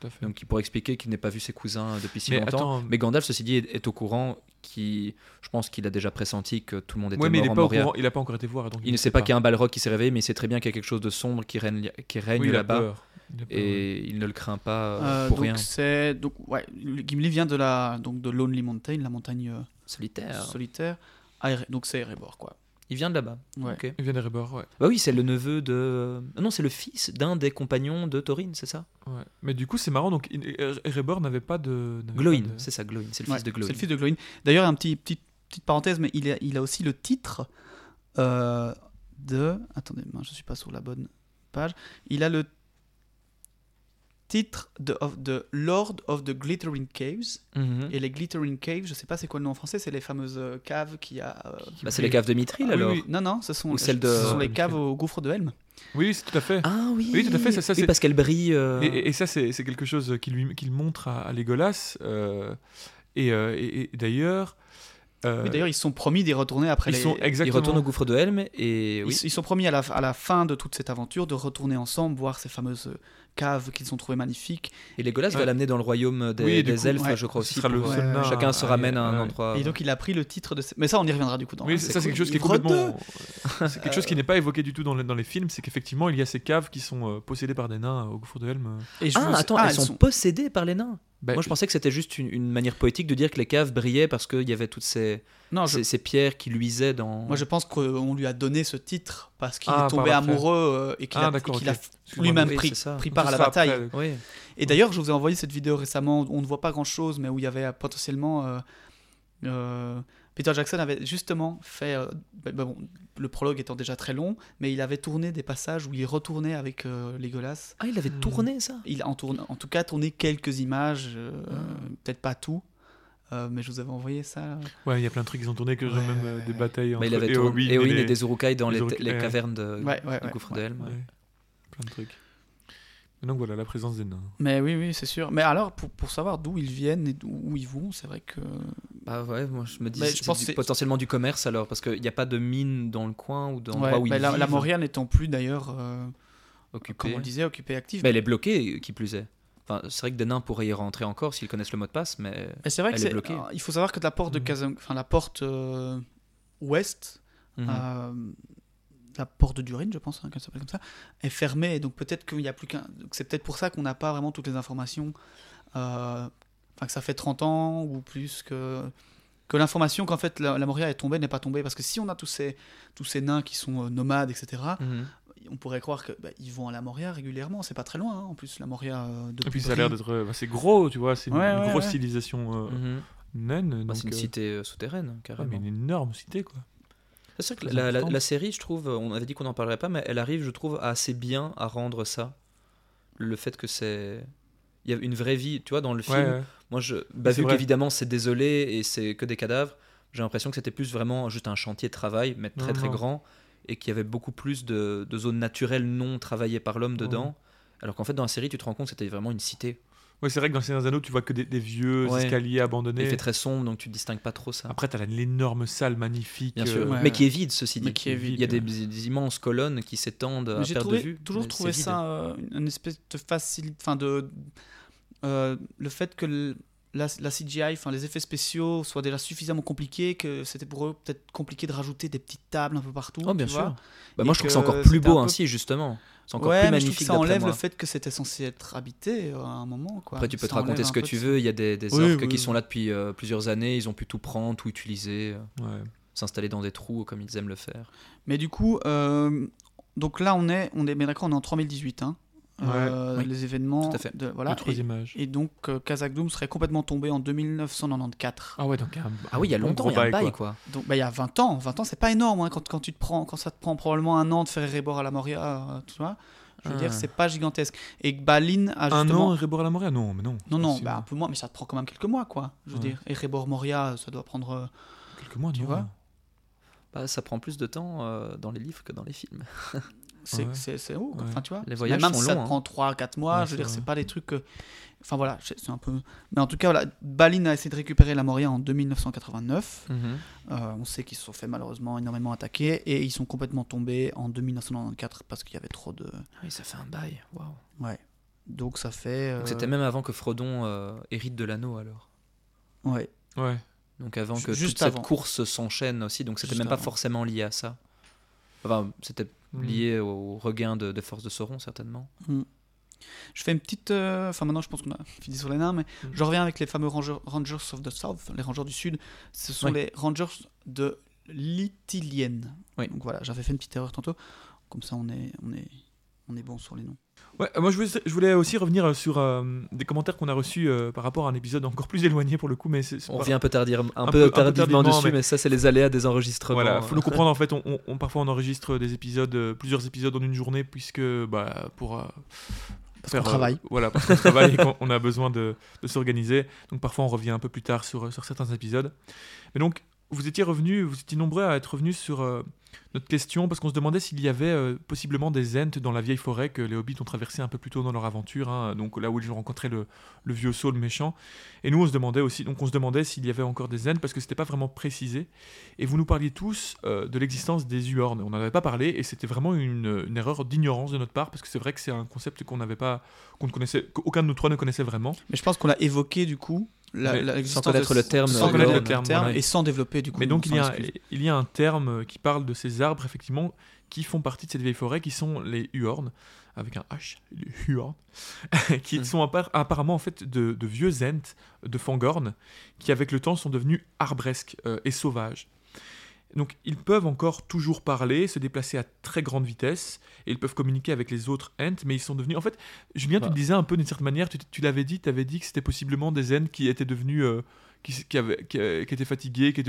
Tout à fait. Donc il pourrait expliquer qu'il n'ait pas vu ses cousins depuis si Mais longtemps. attends, Mais Gandalf, ceci dit, est, est au courant. Qui, je pense qu'il a déjà pressenti que tout le monde était ouais, mais il mort n'est en pas au Moria. courant. Il n'a pas encore été voir. Donc Il ne sait pas qu'il y a un Balrog qui s'est réveillé, mais il sait très bien qu'il y a quelque chose de sombre qui règne, qui règne Oui, il a là-bas. peur. Il a peur, ouais. Et il ne le craint pas euh, euh, pour donc rien. c'est donc ouais Gimli vient de la donc de Lonely Mountain la montagne euh, Solitaire. solitaire donc c'est Erebor quoi Il vient de là-bas. Ouais. Il vient d'Erebor, ouais. Bah oui, c'est le neveu de. Ah Non, c'est le fils d'un des compagnons de Thorin, c'est ça? Ouais. Mais du coup, c'est marrant. Donc, Er- Erebor n'avait pas de. Gloin, de- c'est ça, Gloin. C'est le Ouais, fils de Gloin. c'est le fils de Glowin d'ailleurs un petit petit petite parenthèse mais il a il a aussi le titre euh, de attendez mince, je suis pas sur la bonne page il a le titre de, of- de Lord of the Glittering Caves Mhm. et les Glittering Caves je sais pas c'est quoi le nom en français c'est les fameuses euh, caves qui a euh, Bah, c'est les caves de Mithril Ah alors oui. non non ce sont Ou celles de- ce sont les caves au gouffre de Helm Oui, c'est tout à fait. Ah oui Oui, tout à fait, ça- ça, Oui, c'est- parce qu'elle brille. euh, Et, et- et ça, c'est c'est quelque chose qu'il lui qu'il montre à, à Legolas. euh, et et- et d'ailleurs. euh, Oui, d'ailleurs, ils se sont promis d'y retourner après ils les. sont exactement. retourne au gouffre de Helm et Ils, ils sont promis à la, à la fin de toute cette aventure de retourner ensemble, voir ces fameuses caves qu'ils ont trouvées magnifiques. Et Legolas va Ouais. l'amener dans le royaume des, Oui, et du des coup, elfes, ouais, je crois aussi. sera le pour- seul ouais, nain Chacun se à- ramène à un ouais. endroit. Et donc, il a pris le titre de. Mais ça, on y reviendra du coup. Dans Oui, c'est ça c'est quelque chose qui est complètement. (laughs) C'est quelque chose qui n'est pas évoqué du tout dans les, dans les films. C'est qu'effectivement, il y a ces caves qui sont euh, possédées par des nains euh, au gouffre de Helm. euh. Et je Ah, vous- attends, ah, elles sont, possédées par les nains. Bah, Moi, je pensais que c'était juste une, une manière poétique de dire que les caves brillaient parce qu'il y avait toutes ces, Non, je- ces, ces pierres qui luisaient dans. Moi, je pense qu'on lui a donné ce titre parce qu'il Ah, est tombé amoureux euh, et qu'il Ah, a, d'accord, et qu'il a ok. f- lui-même pris, pris part à la bataille. après, Oui. Et d'ailleurs, je vous ai envoyé cette vidéo récemment. On ne voit pas grand-chose, mais où il y avait potentiellement. euh, euh, Peter Jackson avait justement fait. euh, bah, bah bon, le prologue étant déjà très long, mais il avait tourné des passages où il retournait avec euh, Legolas. Ah, il avait tourné ça? Il a en, tourne- en tout cas tourné quelques images, euh, Ah. peut-être pas tout. euh, mais je vous avais envoyé ça. Ouais, il y a plein de trucs qui ont tourné, que genre Ouais, même ouais, euh, des ouais. batailles entre Bah, Il avait Éowyn et Éowyn les- et des Uruk-hai dans les les, Uruk- les ouais. cavernes de, Ouais, ouais, du ouais, gouffre ouais. de Helm. Ouais. Plein de trucs. Donc voilà, la présence des nains. Mais oui, oui, c'est sûr. Mais alors, pour, pour savoir d'où ils viennent et d'où où ils vont, c'est vrai que. Bah ouais, moi je me dis Mais je c'est pense du- que c'est- potentiellement du commerce alors, parce qu'il n'y a pas de mine dans le coin ou d'endroit Ouais, où ils la, la Moria n'étant plus d'ailleurs, euh, occupés. comme on le disait, occupée active. Mais elle est bloquée, qui plus est. Enfin, c'est vrai que des nains pourraient y rentrer encore s'ils connaissent le mot de passe, mais Et c'est vrai que Elle est c'est. bloquée. euh, Il faut savoir que la porte de Mhm. Kazan, enfin la porte euh, ouest, Mhm. euh, la porte d'urine, je pense, hein, qu'elle s'appelle comme ça, est fermée. Donc peut-être qu'il n'y a plus qu'un. C'est peut-être pour ça qu'on n'a pas vraiment toutes les informations. euh, Enfin, que ça fait 30 ans ou plus que. Que l'information qu'en fait la, la Moria est tombée n'est pas tombée. Parce que si on a tous ces, tous ces nains qui sont euh, nomades, etc., Mhm. on pourrait croire qu'ils vont à la Moria régulièrement. C'est pas très loin, hein, en plus, la Moria euh, de Et puis ça a l'air d'être. euh, bah, c'est gros, tu vois, c'est une, Ouais, une ouais, grosse ouais. civilisation euh, naine. Bah, c'est une euh, cité euh, souterraine, ouais, carrément. mais une énorme cité, quoi. C'est sûr que la, la- important. la série, je trouve, on avait dit qu'on n'en parlerait pas, mais elle arrive, je trouve, assez bien à rendre ça. Le fait que c'est. Il y a une vraie vie, tu vois, dans le film. Ouais, ouais. Moi, je, bah, vu vrai. qu'évidemment c'est désolé et c'est que des cadavres, j'ai l'impression que c'était plus vraiment juste un chantier de travail, mais très très grand, et qu'il y avait beaucoup plus de, de zones naturelles non travaillées par l'homme dedans. Alors qu'en fait, dans la série, tu te rends compte que c'était vraiment une cité. Ouais, c'est vrai que dans Seigneur des Anneaux, tu vois que des, des vieux Ouais. escaliers abandonnés. Il fait très sombre, donc tu distingues pas trop ça. Après, t'as la- l'énorme salle magnifique. Bien euh, ouais. mais qui est vide, ceci dit. Mais qui est vide, Il y a des, ouais. des immenses colonnes qui s'étendent à Mais J'ai perte trouvé- de vue. toujours mais trouvé ça euh, une, espèce de facilité. Enfin, de. euh, le fait que le- la, la CGI, enfin les effets spéciaux soient déjà suffisamment compliqués que c'était pour eux peut-être compliqué de rajouter des petites tables un peu partout. Oh, bien tu sûr. vois. Bah, moi, je trouve que c'est que encore plus beau peu- ainsi, justement. C'est encore ouais, plus mais je trouve que magnifique ça enlève moi. le fait que c'était censé être habité euh, à un moment. Quoi. Après, tu peux Ça te raconter ce que tu veux. Il y a des, des Oui, orques oui, qui oui. sont là depuis euh, plusieurs années. Ils ont pu tout prendre, tout utiliser, euh, ouais. s'installer dans des trous comme ils aiment le faire. Mais du coup, euh, donc là on est, on est, mais d'accord, on est en 3018. Hein, Euh, Oui. Les événements. Tout à fait. De, voilà. le Et, troisième âge. et donc euh, Kazakh Doom serait complètement tombé en 2994. Ah ouais, donc un, Ah oui, il y a un longtemps, il y a un bail, quoi. quoi. Donc bah, il y a 20 ans, 20 ans c'est pas énorme hein, quand, quand tu te prends quand ça te prend probablement un an de faire Erebor à la Moria, euh, tu vois. Je veux Ah. dire c'est pas gigantesque. Et Balin a Un justement an, Rebor à la Moria? Non, mais non. non non bah, un peu moins mais ça te prend quand même quelques mois quoi. Je veux Ouais. dire Erebor Moria ça doit prendre euh, Quelques mois, tu non. vois. Bah, ça prend plus de temps euh, dans les livres que dans les films. (laughs) c'est Ouais. haut. Ouais. enfin tu vois. Les voyages même sont si ça longs, te hein. prend 3 4 mois, Ouais, je veux dire c'est pas des trucs que enfin voilà, c'est un peu mais en tout cas voilà, Balin a essayé de récupérer la Moria en 2989. Mhm. Euh, on sait qu'ils se sont fait malheureusement énormément attaquer et ils sont complètement tombés en 2994 parce qu'il y avait trop de Ah Oui, ça fait un bail. Waouh. Ouais. Donc ça fait. euh, C'était même avant que Frodon euh, hérite de l'anneau, alors. Ouais. Ouais. Donc avant que juste toute cette avant. course s'enchaîne aussi. Donc c'était même pas avant. forcément lié à ça. Enfin, c'était Mm. lié au regain de, de force de Sauron, certainement. Je fais une petite. euh, Enfin, maintenant, je pense qu'on a fini sur les nains, mais Mm. je reviens avec les fameux rangers, rangers of the South, les rangers du Sud. Ce sont les rangers de l'Itilienne. Oui. Donc voilà, j'avais fait une petite erreur tantôt. Comme ça, on est, on est, on est bon sur les noms. Ouais, euh, moi je voulais, je voulais aussi revenir euh, sur euh, des commentaires qu'on a reçus euh, par rapport à un épisode encore plus (laughs) éloigné pour le coup, mais c'est c'est On revient un peu, tardir, un Un peu peu- un peu tardivement tardivement, dessus, mais... mais- ça, c'est les aléas des enregistrements. Voilà, faut euh. nous comprendre en (laughs) fait, on, on- on- parfois on enregistre des épisodes, euh, plusieurs épisodes en une journée, puisque bah, pour euh, Parce faire, qu'on euh, travaille. voilà, parce qu'on travaille et (laughs) qu'on a besoin de, de s'organiser. Donc parfois on revient un peu plus tard sur, sur certains épisodes. Mais donc vous étiez vous étiez nombreux à être revenus sur euh, notre question parce qu'on se demandait s'il y avait euh, possiblement des ents dans la vieille forêt que les hobbits ont traversé un peu plus tôt dans leur aventure, hein, donc là où ils ont rencontré le, vieux saut, le méchant. Et nous on se demandait aussi, donc on se demandait s'il y avait encore des ents parce que c'était pas vraiment précisé. Et vous nous parliez tous euh, de l'existence des Uorn. On n'en avait pas parlé et c'était vraiment une, une erreur d'ignorance de notre part parce que c'est vrai que c'est un concept qu'on n'avait pas, qu'on ne connaissait, qu'aucun de nous trois ne connaissait vraiment. Mais je pense qu'on l'a évoqué du coup. La, Mais la- sans l'existence connaître de- le terme, sans euh, connaître le terme, voilà. et sans développer du coup. Mais donc il y, a il y a un terme qui parle de ces arbres effectivement qui font partie de cette vieille forêt qui sont les Huorn avec un H, les Huorn, (laughs) qui Mm. sont appar- apparemment en fait de, de vieux ents de Fangorn qui avec le temps sont devenus arbresques euh, et sauvages. Donc ils peuvent encore toujours parler, se déplacer à très grande vitesse, et ils peuvent communiquer avec les autres Ents, mais ils sont devenus... En fait, Julien, tu le disais un peu d'une certaine manière, tu, tu l'avais dit, tu avais dit que c'était possiblement des Ents qui étaient devenus... euh, qui, qui, avaient- qui, qui étaient fatigués, qui,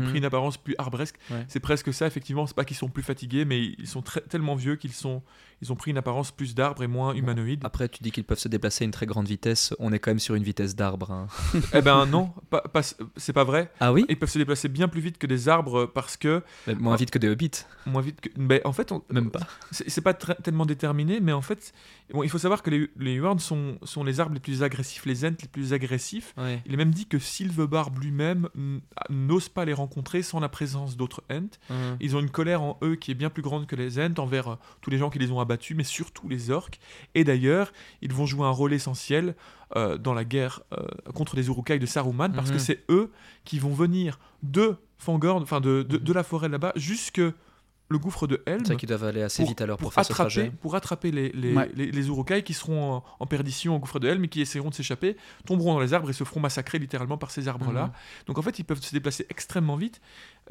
Mhm. pris une apparence plus arbresque. Ouais. C'est presque ça, effectivement. C'est pas qu'ils sont plus fatigués, mais ils sont très- tellement vieux qu'ils sont, ils ont pris une apparence plus d'arbre et moins humanoïde. Après, tu dis qu'ils peuvent se déplacer à une très grande vitesse. On est quand même sur une vitesse d'arbre. hein. (laughs) eh ben non, pas, pas- c'est pas vrai. Ah oui? Ils peuvent se déplacer bien plus vite que des arbres parce que Mais Moins vite que des hobbits. moins vite que. Ben, en fait, on- Même pas. C'est pas tellement déterminé, mais en fait, bon, il faut savoir que les, les sont, sont les arbres les plus agressifs, les Ents les plus agressifs. Ouais. Il est même dit que s'ils Barbe lui-même n'ose pas les rencontrer sans la présence d'autres Ents. Mhm. Ils ont une colère en eux qui est bien plus grande que les Ents envers euh, tous les gens qui les ont abattus, mais surtout les orques. Et d'ailleurs, ils vont jouer un rôle essentiel euh, dans la guerre euh, contre les Urukai de Saruman, parce que Mhm. c'est eux qui vont venir de Fangorn, enfin de, de, Mhm. de la forêt là-bas, jusque le gouffre de Helm C'est vrai qu'ils doivent aller assez pour- vite alors pour, pour faire ce attraper, trajet. pour attraper les, les, Ouais. les, les Urukai qui seront en, en perdition au gouffre de Helm et qui essaieront de s'échapper, tomberont dans les arbres et se feront massacrer littéralement par ces arbres-là. Mhm. Donc en fait, ils peuvent se déplacer extrêmement vite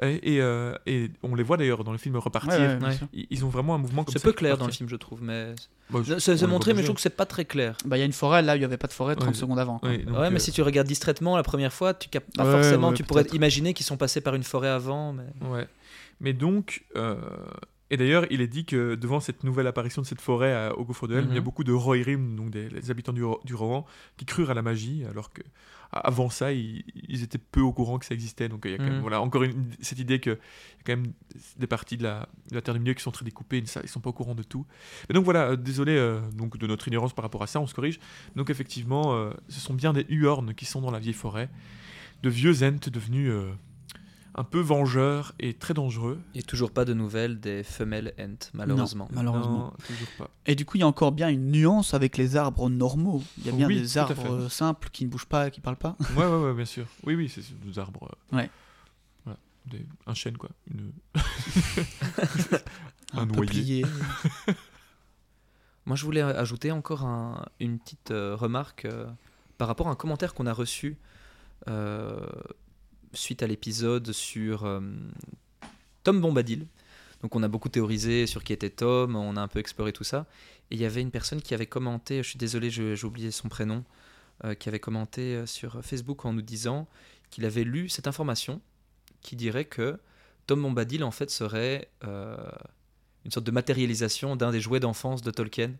et, et, euh, et on les voit d'ailleurs dans le film repartir. Ouais, ouais, bien Ouais. sûr. Ils, ils ont vraiment un mouvement comme C'est ça peu qui clair dans le film, je trouve, mais Bah, je- c'est on c'est est montré, mais je trouve que c'est pas très clair. Bah, il y a une forêt, là, il n'y avait pas de forêt 30 Ouais. secondes avant. Ouais, donc, ouais, mais euh, si tu regardes distraitement la première fois, tu captes pas Ouais, forcément. ouais, tu pourrais imaginer qu'ils sont passés par une forêt avant, mais Ouais. Mais donc, euh, et d'ailleurs, il est dit que devant cette nouvelle apparition de cette forêt à- au gouffre de Helm, Mhm. il y a beaucoup de Rohirrim, donc des les habitants du, du Rohan, qui crurent à la magie, alors que avant ça, ils, ils étaient peu au courant que ça existait. Donc il y a quand même, Mhm. voilà, encore une, cette idée qu'il y a quand même des parties de la, de la Terre du Milieu qui sont très découpées, ils ne sont pas au courant de tout. Mais donc voilà, euh, désolé euh, donc de notre ignorance par rapport à ça, on se corrige. Donc effectivement, ce sont bien des Huorn qui sont dans la vieille forêt, de vieux Ents devenus un peu vengeurs et très dangereux. a toujours pas de nouvelles des femelles Ent, malheureusement. Non, malheureusement. Non, toujours pas. Et du coup, il y a encore bien une nuance avec les arbres normaux. Il y a bien Oui, des arbres simples qui ne bougent pas, qui parlent pas. Ouais, ouais, ouais, bien sûr. Oui, oui, c'est des arbres. euh, Ouais. Voilà, des- un chêne, quoi. Une... (laughs) Un, Un noyer. Moi, je voulais ajouter encore un- une petite euh, remarque euh, par rapport à un commentaire qu'on a reçu euh, suite à l'épisode sur euh, Tom Bombadil. Donc, on a beaucoup théorisé sur qui était Tom, on a un peu exploré tout ça. Et il y avait une personne qui avait commenté, je suis désolé, j'ai oublié son prénom, euh, qui avait commenté euh, sur Facebook en nous disant qu'il avait lu cette information qui dirait que Tom Bombadil, en fait, serait une sorte de matérialisation d'un des jouets d'enfance de Tolkien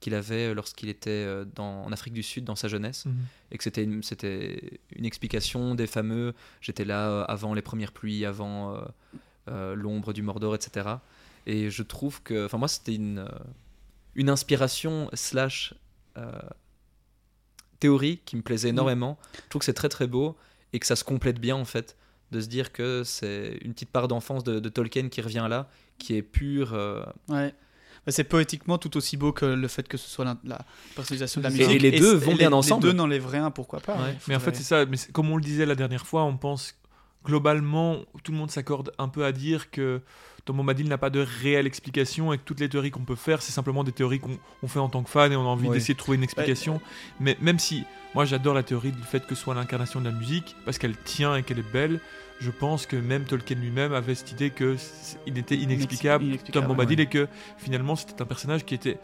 qu'il avait lorsqu'il était euh, dans, en Afrique du Sud dans sa jeunesse Mhm. et que c'était une, c'était une explication des fameux j'étais là euh, avant les premières pluies, avant euh, euh, l'ombre du Mordor, etc. Et je trouve que, enfin moi c'était une, euh, une inspiration slash euh, théorie qui me plaisait énormément. Je trouve que c'est très très beau et que ça se complète bien en fait de se dire que c'est une petite part d'enfance de, de Tolkien qui revient là, qui est pure. euh, Ouais. C'est poétiquement tout aussi beau que le fait que ce soit la, la personnalisation de la musique. et les deux vont les- bien ensemble. Les deux n'enlèveraient rien, pourquoi pas. Ouais. Il Mais en fait, c'est ça. Mais comme on le disait la dernière fois, on pense globalement, tout le monde s'accorde un peu à dire que Tom Bombadil n'a pas de réelle explication et que toutes les théories qu'on peut faire, c'est simplement des théories qu'on on fait en tant que fan et on a envie d'essayer de trouver une explication. Mais même si, moi j'adore la théorie du fait que ce soit l'incarnation de la musique, parce qu'elle tient et qu'elle est belle, je pense que même Tolkien lui-même avait cette idée que il était inexplicable, inexplicable, Tom Bombadil, ouais. et que finalement c'était un personnage qui était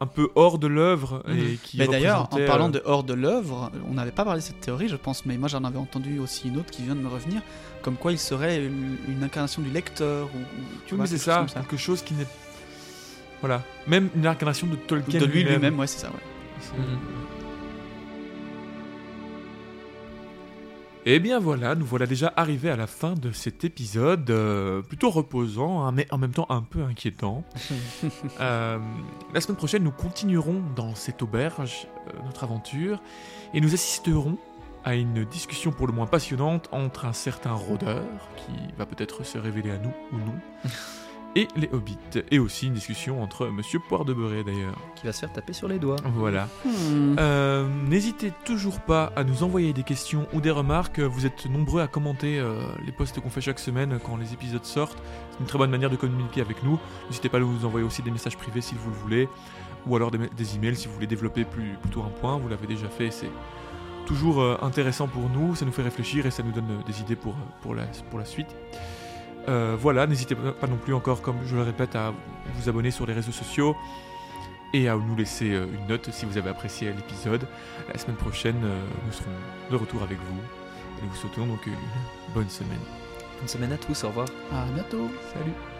un peu hors de l'œuvre et Mhm. qui Mais d'ailleurs, en parlant euh, de hors de l'œuvre, on n'avait pas parlé de cette théorie, je pense, mais moi j'en avais entendu aussi une autre qui vient de me revenir, comme quoi il serait une, une incarnation du lecteur ou, tu Oui, vois, c'est ça, comme quelque chose qui n'est. Voilà. Même une incarnation de Tolkien. De lui lui-même, ouais, c'est ça. Ouais. Mhm. Eh bien voilà, nous voilà déjà arrivés à la fin de cet épisode, euh, plutôt reposant, hein, mais en même temps un peu inquiétant. (laughs) Euh, la semaine prochaine, nous continuerons dans cette auberge euh, notre aventure et nous assisterons à une discussion pour le moins passionnante entre un certain rôdeur, qui va peut-être se révéler à nous ou non, (laughs) et les hobbits, et aussi une discussion entre Monsieur Poire de Beurré d'ailleurs. qui va se faire taper sur les doigts. Voilà. Hmm. Euh, N'hésitez toujours pas à nous envoyer des questions ou des remarques. Vous êtes nombreux à commenter euh, les posts qu'on fait chaque semaine quand les épisodes sortent. C'est une très bonne manière de communiquer avec nous. N'hésitez pas à nous envoyer aussi des messages privés si vous le voulez, ou alors des, des emails si vous voulez développer plus, plutôt un point. Vous l'avez déjà fait, c'est toujours euh, intéressant pour nous. Ça nous fait réfléchir et ça nous donne euh, des idées pour, pour, la, pour la suite. Euh, voilà, n'hésitez pas non plus encore, comme je le répète, à vous abonner sur les réseaux sociaux et à nous laisser euh, une note si vous avez apprécié l'épisode. La semaine prochaine, euh, nous serons de retour avec vous. Et nous vous souhaitons donc une bonne semaine. Bonne semaine à tous, au revoir. À bientôt. Salut